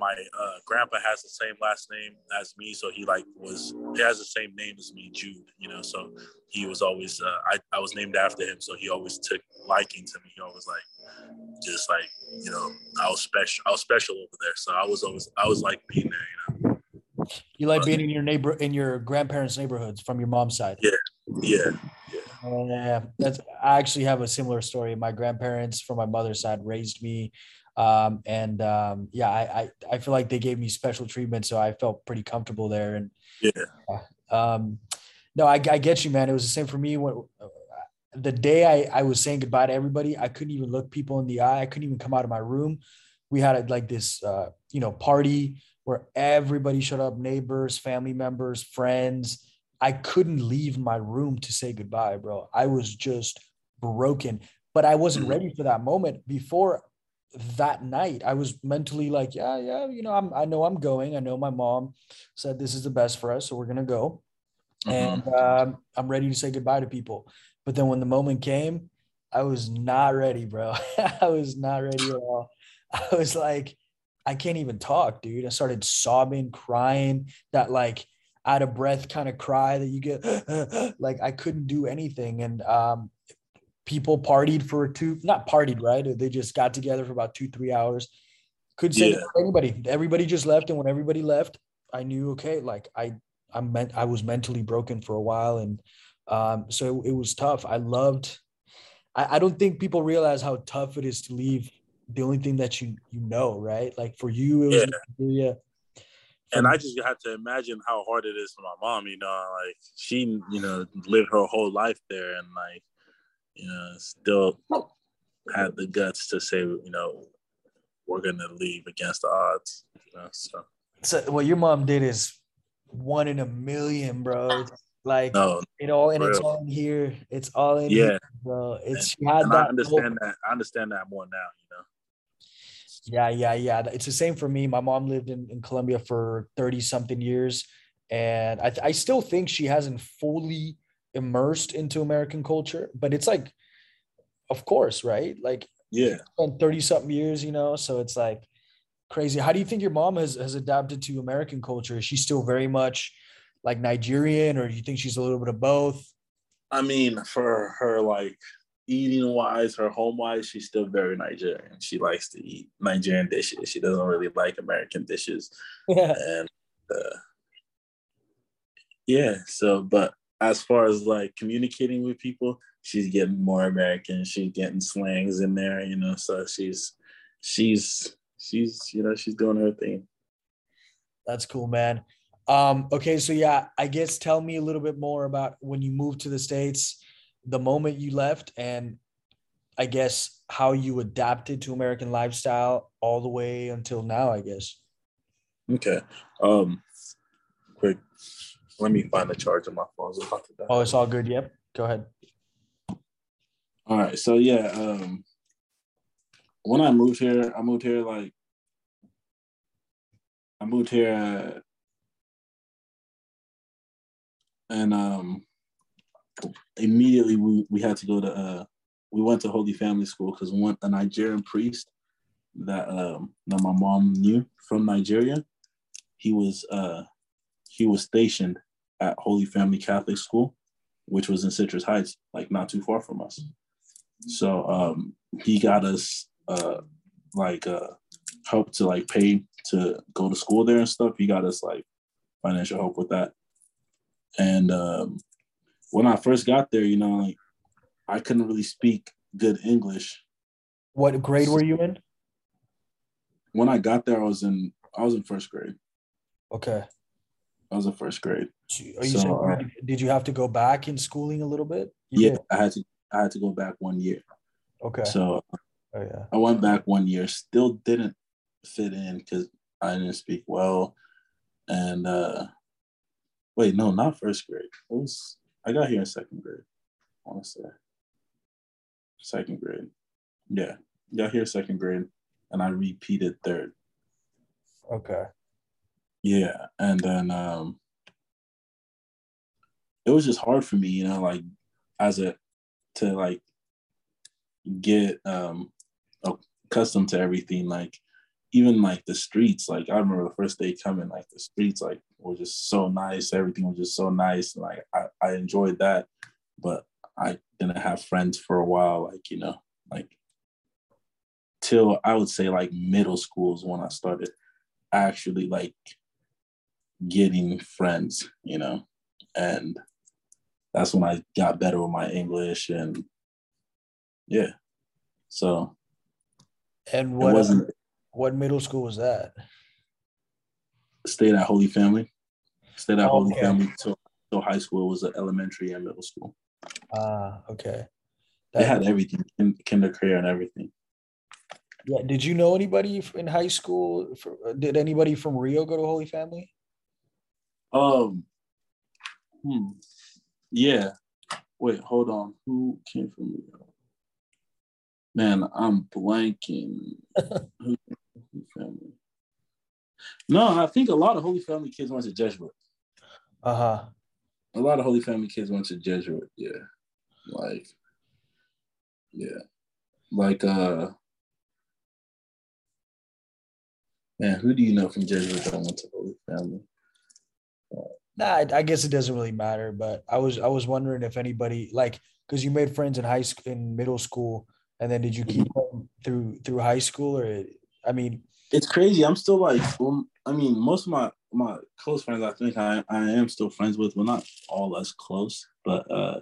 my uh, grandpa has the same last name as me, so he like was he has the same name as me, Jude. You know, so he was always uh, I I was named after him, so he always took liking to me. He always like just like you know I was special. I was special over there, so I was always I was like being there. You know. You like but, being in your neighbor in your grandparents' neighborhoods from your mom's side. Yeah, yeah. Yeah, that's. I actually have a similar story. My grandparents from my mother's side raised me um, and um, yeah, I, I, I feel like they gave me special treatment, so I felt pretty comfortable there. And yeah, um, no, I, I get you, man. It was the same for me when uh, the day I, I was saying goodbye to everybody. I couldn't even look people in the eye. I couldn't even come out of my room. We had a, like this, uh, you know, party where everybody showed up, neighbors, family members, friends. I couldn't leave my room to say goodbye, bro. I was just broken, but I wasn't mm-hmm. ready for that moment. Before that night i was mentally like yeah yeah you know i'm i know i'm going. I know my mom said this is the best for us so we're gonna go. Mm-hmm. and um, i'm ready to say goodbye to people. But then when the moment came i was not ready bro. [LAUGHS] I was not ready at all. I was like i can't even talk dude. I started sobbing crying. That like out of breath kind of cry that you get [GASPS] like i couldn't do anything. And um people partied for two, not partied, right? They just got together for about two, three hours. Could say yeah. anybody. Everybody just left, and when everybody left, I knew okay, like I, I meant I was mentally broken for a while, and um, so it, it was tough. I loved. I, I don't think people realize how tough it is to leave the only thing that you you know, right? Like for you, it was yeah. yeah. And I just had to imagine how hard it is for my mom. You know, like she, you know, lived her whole life there, and like you know, still oh. had the guts to say, you know, we're gonna leave against the odds. You know, so. So what your mom did is one in a million, bro. Like no, it all and it's all in here. It's all in yeah, here, bro. It's and, and I understand that. I understand that more now. You know. Yeah, yeah, yeah. It's the same for me. My mom lived in, in Colombia for 30 something years. And I, I still think she hasn't fully immersed into American culture, but it's like, of course, right? Like, yeah, spent 30 something years, you know, so it's like crazy. How do you think your mom has, has adapted to American culture? Is she still very much like Nigerian, or do you think she's a little bit of both? I mean, for her, like eating wise, her home wise, she's still very Nigerian. She likes to eat Nigerian dishes. She doesn't really like American dishes. Yeah. And uh, yeah, so, but as far as like communicating with people, she's getting more American. She's getting slangs in there, you know. So she's she's she's you know she's doing her thing. That's cool, man. Um, okay, so yeah, I guess tell me a little bit more about when you moved to the states, the moment you left, and I guess how you adapted to American lifestyle all the way until now. I guess. Okay. Um, quick let me find the charge on my phone. It's about to die. Oh, it's all good. Yep. Go ahead. All right. So yeah, um, when I moved here, I moved here like I moved here uh, and um immediately we, we had to go to uh we went to Holy Family School because one a Nigerian priest that um that my mom knew from Nigeria, he was uh he was stationed at Holy Family Catholic School, which was in Citrus Heights, like not too far from us. So um he got us uh like uh help to like pay to go to school there and stuff. He got us like financial help with that. And um when I first got there, you know, like I couldn't really speak good English. What grade were you in? When I got there, I was in I was in first grade. Okay. I was in first grade. Are you so, saying, uh, did you have to go back in schooling a little bit? You yeah, did? I had to. I had to go back one year. Okay. So, oh, yeah. I went back one year. Still didn't fit in because I didn't speak well, and uh wait, no, not first grade. It was I got here in second grade. I want to say second grade. Yeah, got here second grade, and I repeated third. Okay. Yeah, and then um, it was just hard for me, you know, like as a to like get um accustomed to everything, like even like the streets. Like I remember the first day coming, like the streets like were just so nice. Everything was just so nice, and like I, I enjoyed that. But I didn't have friends for a while, like you know, like till I would say like middle school is when I started actually like getting friends, you know, and that's when I got better with my English and yeah. So and what what middle school was that? Stayed at Holy Family. Stayed at oh, Holy okay. Family till, till high school. Was an elementary and middle school. Ah, uh, okay. That, they had everything, kindergarten and everything. Yeah. Did you know anybody in high school? Did anybody from Rio go to Holy Family? Um, hmm. Yeah. Wait, hold on. Who came from Rio? Man, I'm blanking. [LAUGHS] Who family? No, I think a lot of Holy Family kids went to Jesuit. Uh huh. A lot of Holy Family kids went to Jesuit. Yeah, like, yeah, like uh, man, who do you know from Jesuit that went to Holy Family? Nah, I guess it doesn't really matter. But I was I was wondering if anybody like because you made friends in high school, in middle school, and then did you keep mm-hmm. them through through high school, or I mean, it's crazy. I'm still like, well, I mean, most of my my close friends, I think I I am still friends with. Well, not all as close, but uh,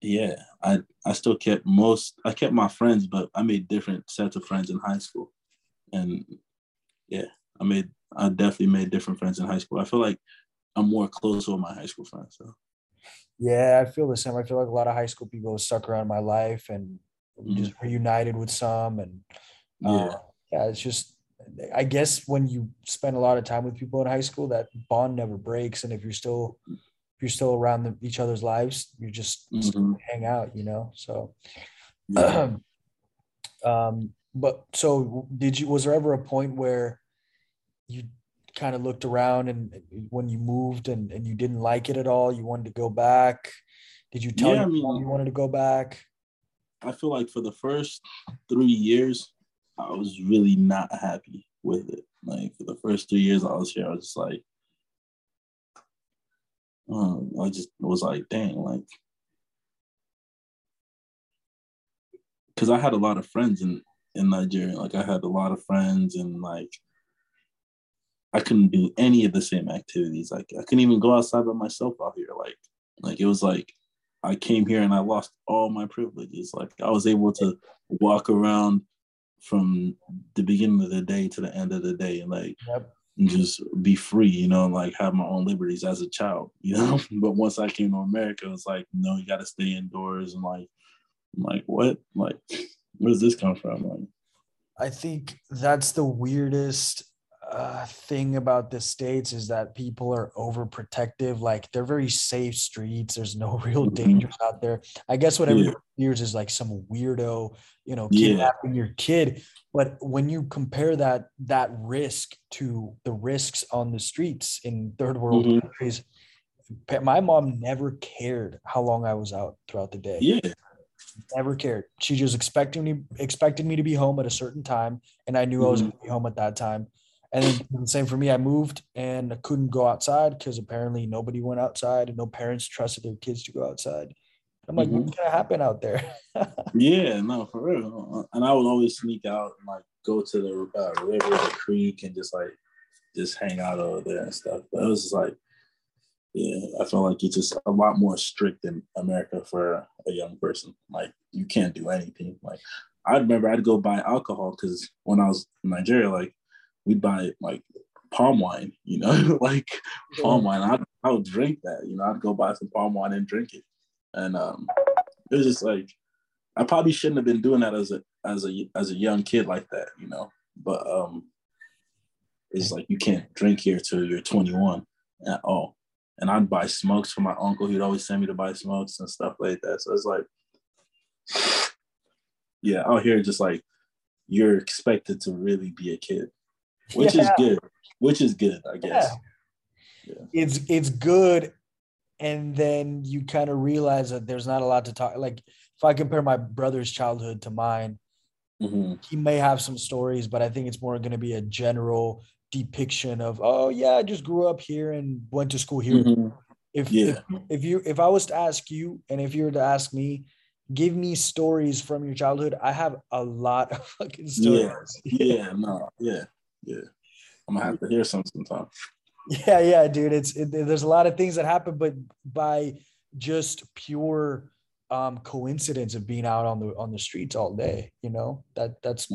yeah, I I still kept most. I kept my friends, but I made different sets of friends in high school, and yeah, I made I definitely made different friends in high school. I feel like I'm more close with my high school friends. So. Yeah, I feel the same. I feel like a lot of high school people stuck around my life and mm-hmm. just reunited with some. And uh, yeah, yeah, it's just I guess when you spend a lot of time with people in high school, that bond never breaks. And if you're still if you're still around the, each other's lives, you just mm-hmm. hang out, you know. So, yeah. [CLEARS THROAT] um, but so did you? Was there ever a point where you kind of looked around and when you moved and, and you didn't like it at all, you wanted to go back? Did you tell yeah, I mean, you wanted to go back? I feel like for the first three years, I was really not happy with it. Like for the first three years I was here, I was just like, um, I just was like, dang, like, because I had a lot of friends in in Nigeria. Like I had a lot of friends and like I couldn't do any of the same activities. Like I couldn't even go outside by myself out here. Like like it was like I came here and I lost all my privileges. Like I was able to walk around from the beginning of the day to the end of the day and like yep. and just be free, you know, like have my own liberties as a child, [LAUGHS] you know. but once I came to America, it's like, no, you gotta stay indoors and like I'm like, what? Like, [LAUGHS] where does this come from? Like I think that's the weirdest uh, thing about the states is that people are overprotective. Like they're very safe streets. There's no [LAUGHS] real mm-hmm. dangers out there. I guess what everyone yeah. fears is like some weirdo, you know, kidnapping yeah. your kid. But when you compare that that risk to the risks on the streets in third world mm-hmm. countries, my mom never cared how long I was out throughout the day. Yeah. Never cared. She just expected me expected me to be home at a certain time, and I knew mm-hmm. I was mm-hmm. going to be home at that time. And the same for me. I moved and I couldn't go outside because apparently nobody went outside and no parents trusted their kids to go outside. I'm like, mm-hmm. what's gonna happen out there? [LAUGHS] yeah, no, for real. And I would always sneak out and like go to the uh, river, the creek, and just like just hang out over there and stuff. But it was just like, yeah, I feel like it's just a lot more strict in America for a young person. Like you can't do anything. Like I remember I'd go buy alcohol because when I was in Nigeria, like we'd buy like palm wine, you know, [LAUGHS] like palm wine. I'd, I would drink that, you know, I'd go buy some palm wine and drink it. And um, it was just like, I probably shouldn't have been doing that as a, as a, as a young kid like that, you know, but um, it's like, you can't drink here till you're 21 at all. And I'd buy smokes for my uncle. He'd always send me to buy smokes and stuff like that. So it's like, [SIGHS] yeah, out here, just like you're expected to really be a kid [LAUGHS] which yeah. is good. Which is good, I guess. Yeah. yeah. It's it's good, and then you kind of realize that there's not a lot to talk. Like if I compare my brother's childhood to mine, mm-hmm. he may have some stories, but I think it's more going to be a general depiction of, oh yeah, I just grew up here and went to school here. Mm-hmm. If, yeah. if if you if I was to ask you, and if you were to ask me, give me stories from your childhood. I have a lot of fucking stories. Yeah, yeah, no, yeah. Yeah, I'm gonna have to hear some sometime. Yeah, yeah, dude. It's it, there's a lot of things that happen, but by just pure um coincidence of being out on the on the streets all day, you know that that's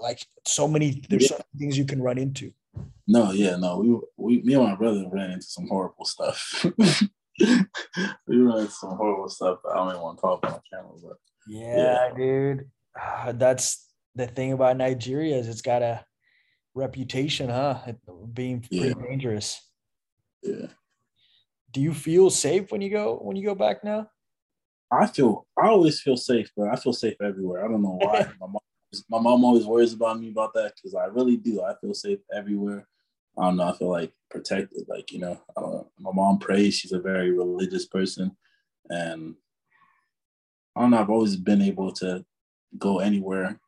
like so many. There's yeah. so many things you can run into. No, yeah, no. We we me and my brother ran into some horrible stuff. [LAUGHS] we ran into some horrible stuff. I don't even want to talk on camera, but yeah, yeah. dude. Uh, [SIGHS] that's the thing about Nigeria is it's got a reputation, huh? Being pretty yeah. dangerous. Yeah. Do you feel safe when you go when you go back now? I feel I always feel safe, but I feel safe everywhere. I don't know why. [LAUGHS] my mom my mom always worries about me about that because I really do. I feel safe everywhere. I don't know. I feel like protected. Like you know, I don't know. My mom prays. She's a very religious person, and I don't know. I've always been able to go anywhere,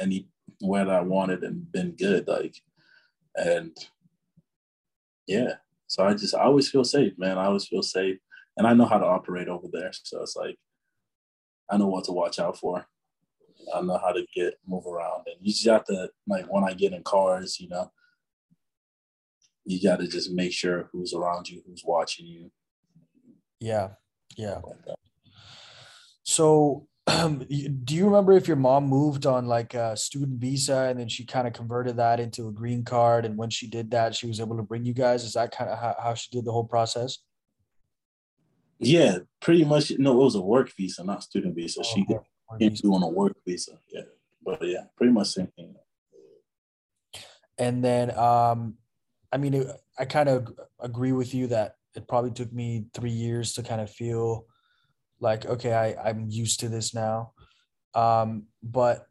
any where I wanted and been good. Like, and yeah, so I just I always feel safe, man. I always feel safe, and I know how to operate over there. So it's like I know what to watch out for. I know how to get move around, and you just have to like when I get in cars, you know, you got to just make sure who's around you, who's watching you. Yeah, yeah. So um, do you remember if your mom moved on like a student visa and then she kind of converted that into a green card and when she did that she was able to bring you guys? Is that kind of how, how she did the whole process? Yeah pretty much no it was a work visa not student visa. Oh, she okay. came to on a work visa yeah. But yeah pretty much same thing. And then um i mean i kind of agree with you that it probably took me three years to kind of feel like okay I, i'm used to this now. Um, but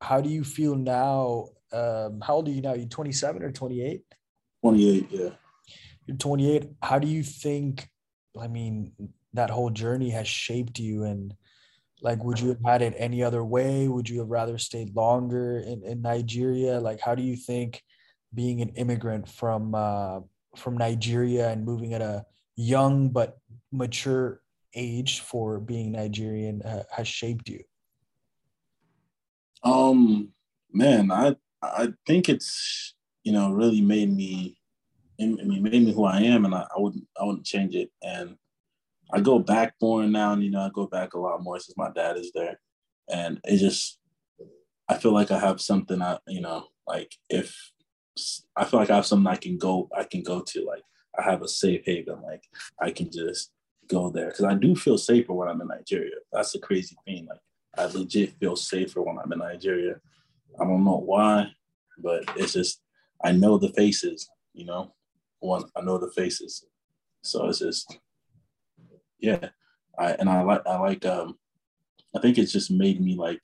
how do you feel now? Um, how old are you now? You 27 or 28 28 yeah. You're 28 how do you think i mean that whole journey has shaped you? And like would you have had it any other way? Would you have rather stayed longer in, in nigeria? Like how do you think being an immigrant from uh, from nigeria and moving at a young but mature age for being Nigerian uh, has shaped you? Um, man, I I think it's you know really made me, I mean, made me who I am, and I, I wouldn't I wouldn't change it. And I go back more now, and you know I go back a lot more since my dad is there, and it just I feel like I have something I you know like if I feel like I have something I can go I can go to like I have a safe haven like I can just go there because I do feel safer when I'm in Nigeria. That's the crazy thing. Like I legit feel safer when I'm in Nigeria. I don't know why, but it's just I know the faces, you know. One I know the faces. So it's just yeah. I and I like I like um I think it's just made me like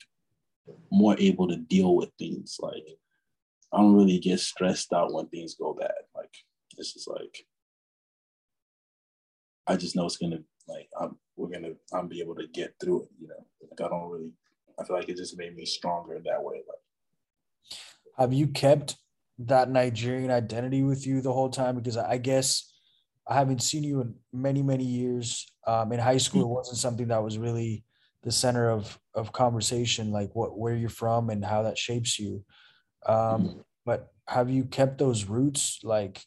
more able to deal with things. Like I don't really get stressed out when things go bad. Like it's just like I just know it's gonna like I'm we're gonna I'm be able to get through it. You know, like I don't really. I feel like it just made me stronger in that way. Like, have you kept that Nigerian identity with you the whole time? Because I guess I haven't seen you in many many years. Um, in high school, it wasn't something that was really the center of of conversation, like what where you're from and how that shapes you. Um, mm-hmm. But have you kept those roots, like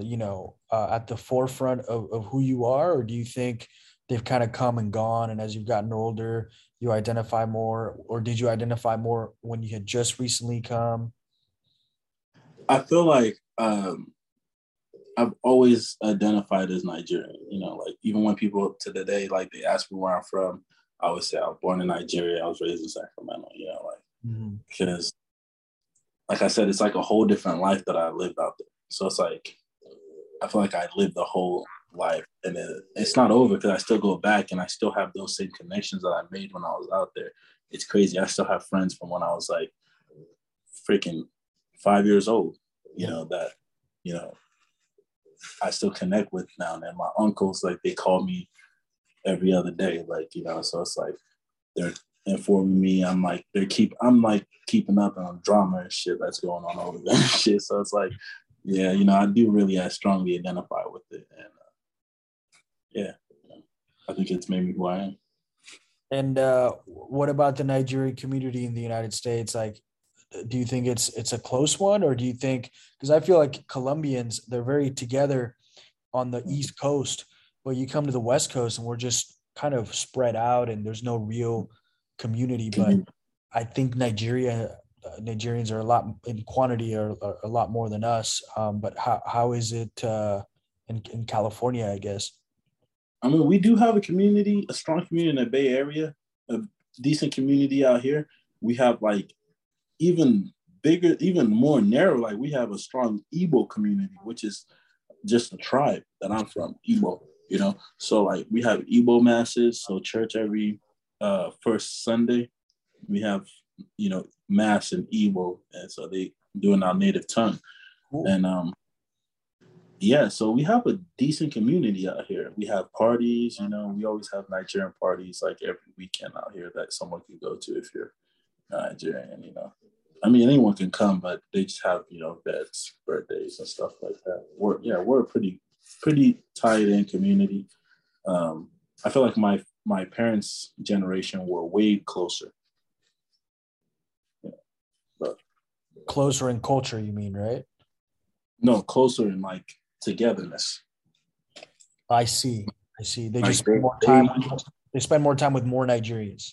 you know, uh, at the forefront of, of who you are, or do you think they've kind of come and gone, and as you've gotten older, you identify more, or did you identify more when you had just recently come? I feel like um, I've always identified as Nigerian. You know, like even when people to the day like they ask me where I'm from, I would say I was born in Nigeria. I was raised in Sacramento. You know, like because, mm-hmm. like I said, it's like a whole different life that I lived out there. So it's like I feel like I lived the whole life, and it, it's not over because I still go back and I still have those same connections that I made when I was out there. It's crazy. I still have friends from when I was like freaking five years old. You know that you know I still connect with now. And my uncles, like they call me every other day, like you know. So it's like they're informing me. I'm like they're keep. I'm like keeping up on drama and shit that's going on over there. shit. So it's like, yeah, you know, I do really I strongly identify with it, and uh, yeah, I think it's made me who I am. And uh, what about the Nigerian community in the United States? Like, do you think it's it's a close one, or do you think because I feel like Colombians they're very together on the East Coast, but you come to the West Coast and we're just kind of spread out and there's no real community. But mm-hmm. I think Nigeria uh, Nigerians are a lot in quantity are, are a lot more than us. Um, but how how is it uh, in in California? I guess. I mean, we do have a community, a strong community in the Bay Area, a decent community out here. We have like even bigger, even more narrow. Like we have a strong Igbo community, which is just a tribe that I'm from, Igbo. You know, so like we have Igbo masses, so church every uh, first Sunday, we have you know mass in Igbo, and so they do in our native tongue, cool. and um, yeah, so we have a decent community out here. We have parties, you know, we always have Nigerian parties like every weekend out here that someone can go to if you're Nigerian, you know. I mean, anyone can come, but they just have you know beds, birthdays, and stuff like that. We're yeah, we're a pretty pretty tied in community. Um, I feel like my my parents' generation were way closer. Yeah, but closer in culture, you mean, right? No, closer in like togetherness. I see. I see. They just spend more time. They spend more time with more Nigerians.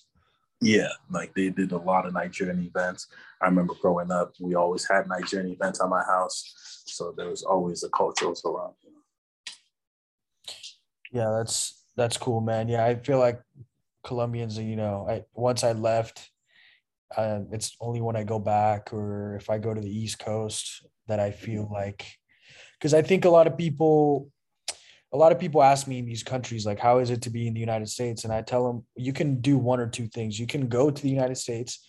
Yeah, like they did a lot of Nigerian events. I remember growing up, we always had Nigerian events at my house, so there was always a cultural around. Yeah, that's that's cool, man. Yeah, I feel like Colombians, you know, I once I left, uh, it's only when I go back or if I go to the East Coast that I feel like, because I think a lot of people a lot of people ask me in these countries like how is it to be in the united states? And i tell them you can do one or two things. You can go to the united states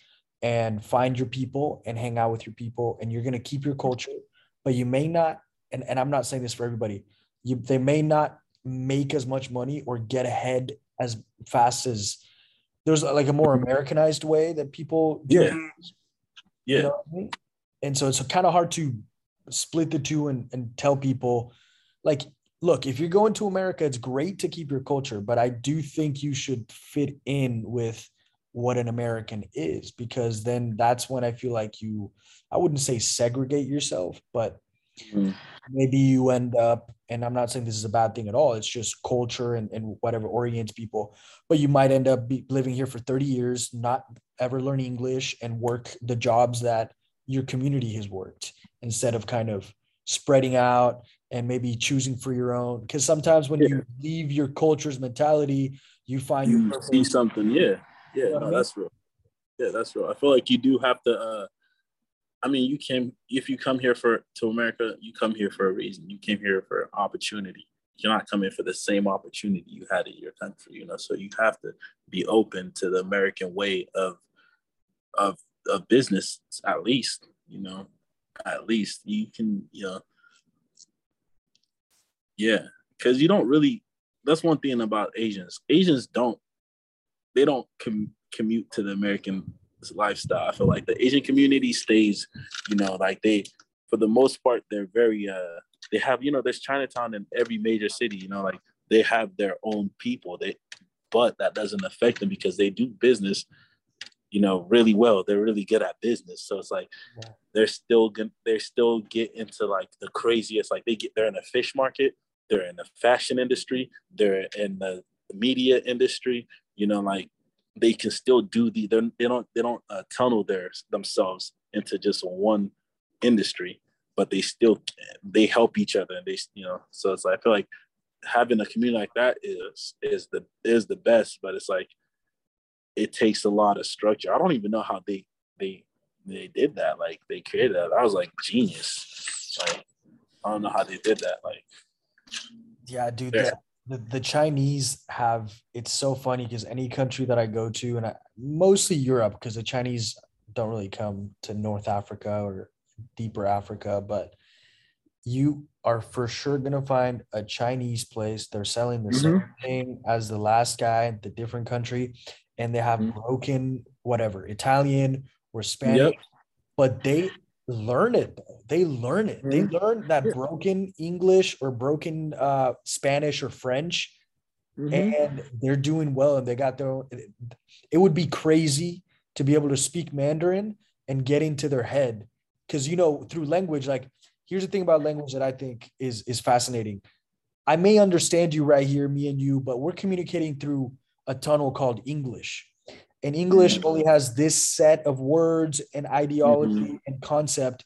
and find your people and hang out with your people and you're going to keep your culture but you may not and, and i'm not saying this for everybody you they may not make as much money or get ahead as fast as there's like a more americanized way that people do yeah yeah you know I mean? and so it's kind of hard to split the two and, and tell people like look, if you're going to America, it's great to keep your culture, but I do think you should fit in with what an American is because then that's when I feel like you, I wouldn't say segregate yourself, but mm. maybe you end up, and I'm not saying this is a bad thing at all, it's just culture and, and whatever orients people, but you might end up be living here for 30 years, not ever learn English and work the jobs that your community has worked instead of kind of spreading out and maybe choosing for your own. Because sometimes when yeah. you leave your culture's mentality, you find you see something. Yeah, yeah, you know no, that's real. Yeah, that's real. I feel like you do have to. uh I mean, you came if you come here for to America, you come here for a reason. You came here for opportunity. You're not coming for the same opportunity you had in your country, you know. So you have to be open to the American way of of of business, at least, you know. At least you can, you know, yeah, because you don't really that's one thing about Asians. Asians don't they don't com- commute to the American lifestyle. I feel like the Asian community stays, you know, like they for the most part they're very uh they have you know there's Chinatown in every major city. You know, like they have their own people. They but that doesn't affect them because they do business you know really well they're really good at business so it's like yeah. they're still gonna they're still get into like the craziest like they get they're in the fish market they're in the fashion industry they're in the media industry you know like they can still do the they don't they don't uh, tunnel their themselves into just one industry but they still they help each other and they you know so it's like i feel like having a community like that is is the is the best but it's like it takes a lot of structure. I don't even know how they they they did that. Like they created that. I was like genius. Like I don't know how they did that. Like yeah, dude. The, the, the Chinese have it's so funny because any country that I go to, and I, mostly Europe, because the Chinese don't really come to North Africa or deeper Africa, but you are for sure gonna find a Chinese place. They're selling the mm-hmm. same thing as the last guy, the different country, and they have mm-hmm. broken whatever Italian or Spanish, yep. but they learn it. They learn it. Mm-hmm. They learn that broken English or broken uh, Spanish or French, mm-hmm. and they're doing well. And they got their. Own, it would be crazy to be able to speak Mandarin and get into their head, because you know through language. Like here's the thing about language that I think is is fascinating. I may understand you right here, me and you, but we're communicating through a tunnel called English. And English mm-hmm. only has this set of words and ideology mm-hmm. and concept.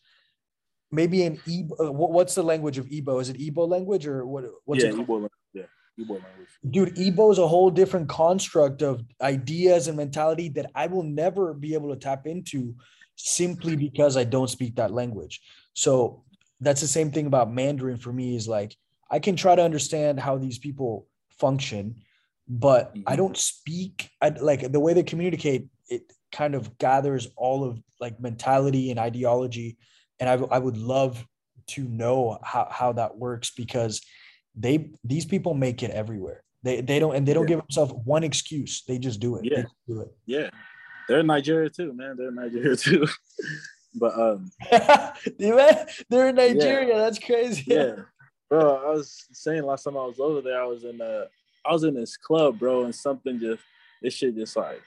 Maybe in Igbo, uh, what's the language of Igbo? Is it Igbo language or what? What's yeah, it Igbo, yeah, Igbo language. Dude, Igbo is a whole different construct of ideas and mentality that I will never be able to tap into simply because I don't speak that language. So that's the same thing about Mandarin for me is like I can try to understand how these people function but mm-hmm. I don't speak I, like the way they communicate. It kind of gathers all of like mentality and ideology, and I, I would love to know how, how that works because they these people make it everywhere. They they don't and they don't yeah. give themselves one excuse. They just do it. Yeah, do it. Yeah, they're in Nigeria too, man. They're in Nigeria [LAUGHS] too. but um, [LAUGHS] they're in Nigeria. Yeah. That's crazy. Yeah, bro. I was saying last time I was over there, I was in uh I was in this club, bro, and something just this shit just like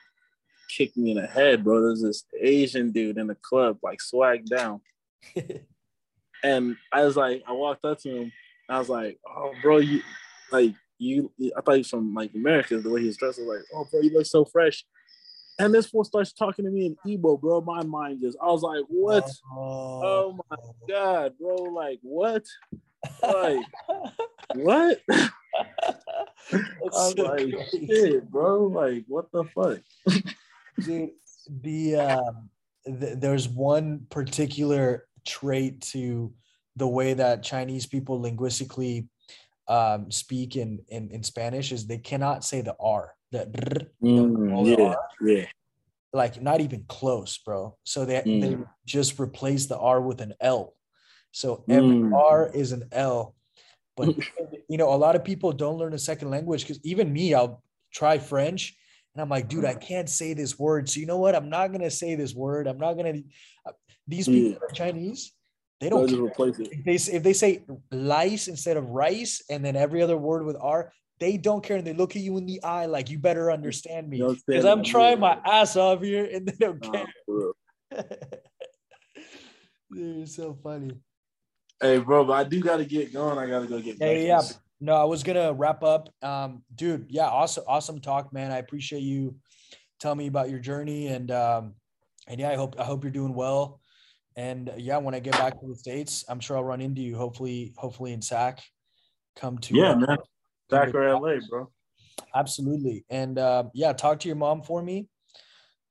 kicked me in the head, bro. There's this Asian dude in the club, like swag down. [LAUGHS] and I was like, I walked up to him, I was like, oh bro, you like you I thought he was from like America, the way he was dressed. I was like, oh bro, you look so fresh. And this fool starts talking to me in Igbo, bro. My mind just, I was like, what? Oh, oh my God, bro. Like, what? Like, what? [LAUGHS] I'm so like, shit, bro. Like, what the fuck? [LAUGHS] Dude, the um, th- there's one particular trait to the way that Chinese people linguistically um, speak in, in in Spanish is they cannot say the R. The, mm, yeah, R, yeah. Like not even close, bro. So they mm. they just replace the R with an L. So every mm. R is an L but [LAUGHS] you know, a lot of people don't learn a second language because even me, I'll try French and I'm like, dude, I can't say this word. So you know what? I'm not gonna say this word. I'm not gonna. Uh, these people yeah. are Chinese. They don't replace it. If they, if they say lice instead of rice, and then every other word with R, they don't care and they look at you in the eye like you better understand me because I'm trying my ass off here and they don't care. [LAUGHS] Dude, it's so funny. Hey, bro, but I do got to get going. I got to go get. Yeah, yeah. No, I was gonna wrap up. Um, dude, yeah, awesome, awesome talk, man. I appreciate you telling me about your journey, and um, and yeah, I hope I hope you're doing well. And yeah, when I get back to the states, I'm sure I'll run into you. Hopefully, hopefully in SAC. Come to yeah, uh, man. SAC or LA, bro. Absolutely, and uh, yeah, talk to your mom for me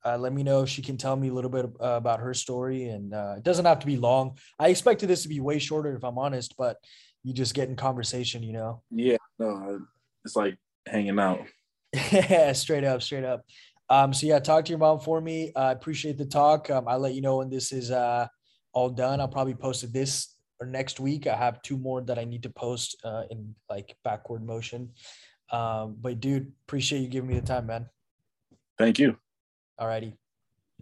uh, let me know if she can tell me a little bit uh, about her story. And uh, it doesn't have to be long. I expected this to be way shorter, if I'm honest, but you just get in conversation, you know? Yeah, no, it's like hanging out. yeah, [LAUGHS] straight up, straight up. Um, so yeah, talk to your mom for me. I appreciate the talk. Um, I'll let you know when this is uh, all done. I'll probably post it this or next week. I have two more that I need to post uh, in like backward motion. Um, but dude, appreciate you giving me the time, man. Thank you. All righty.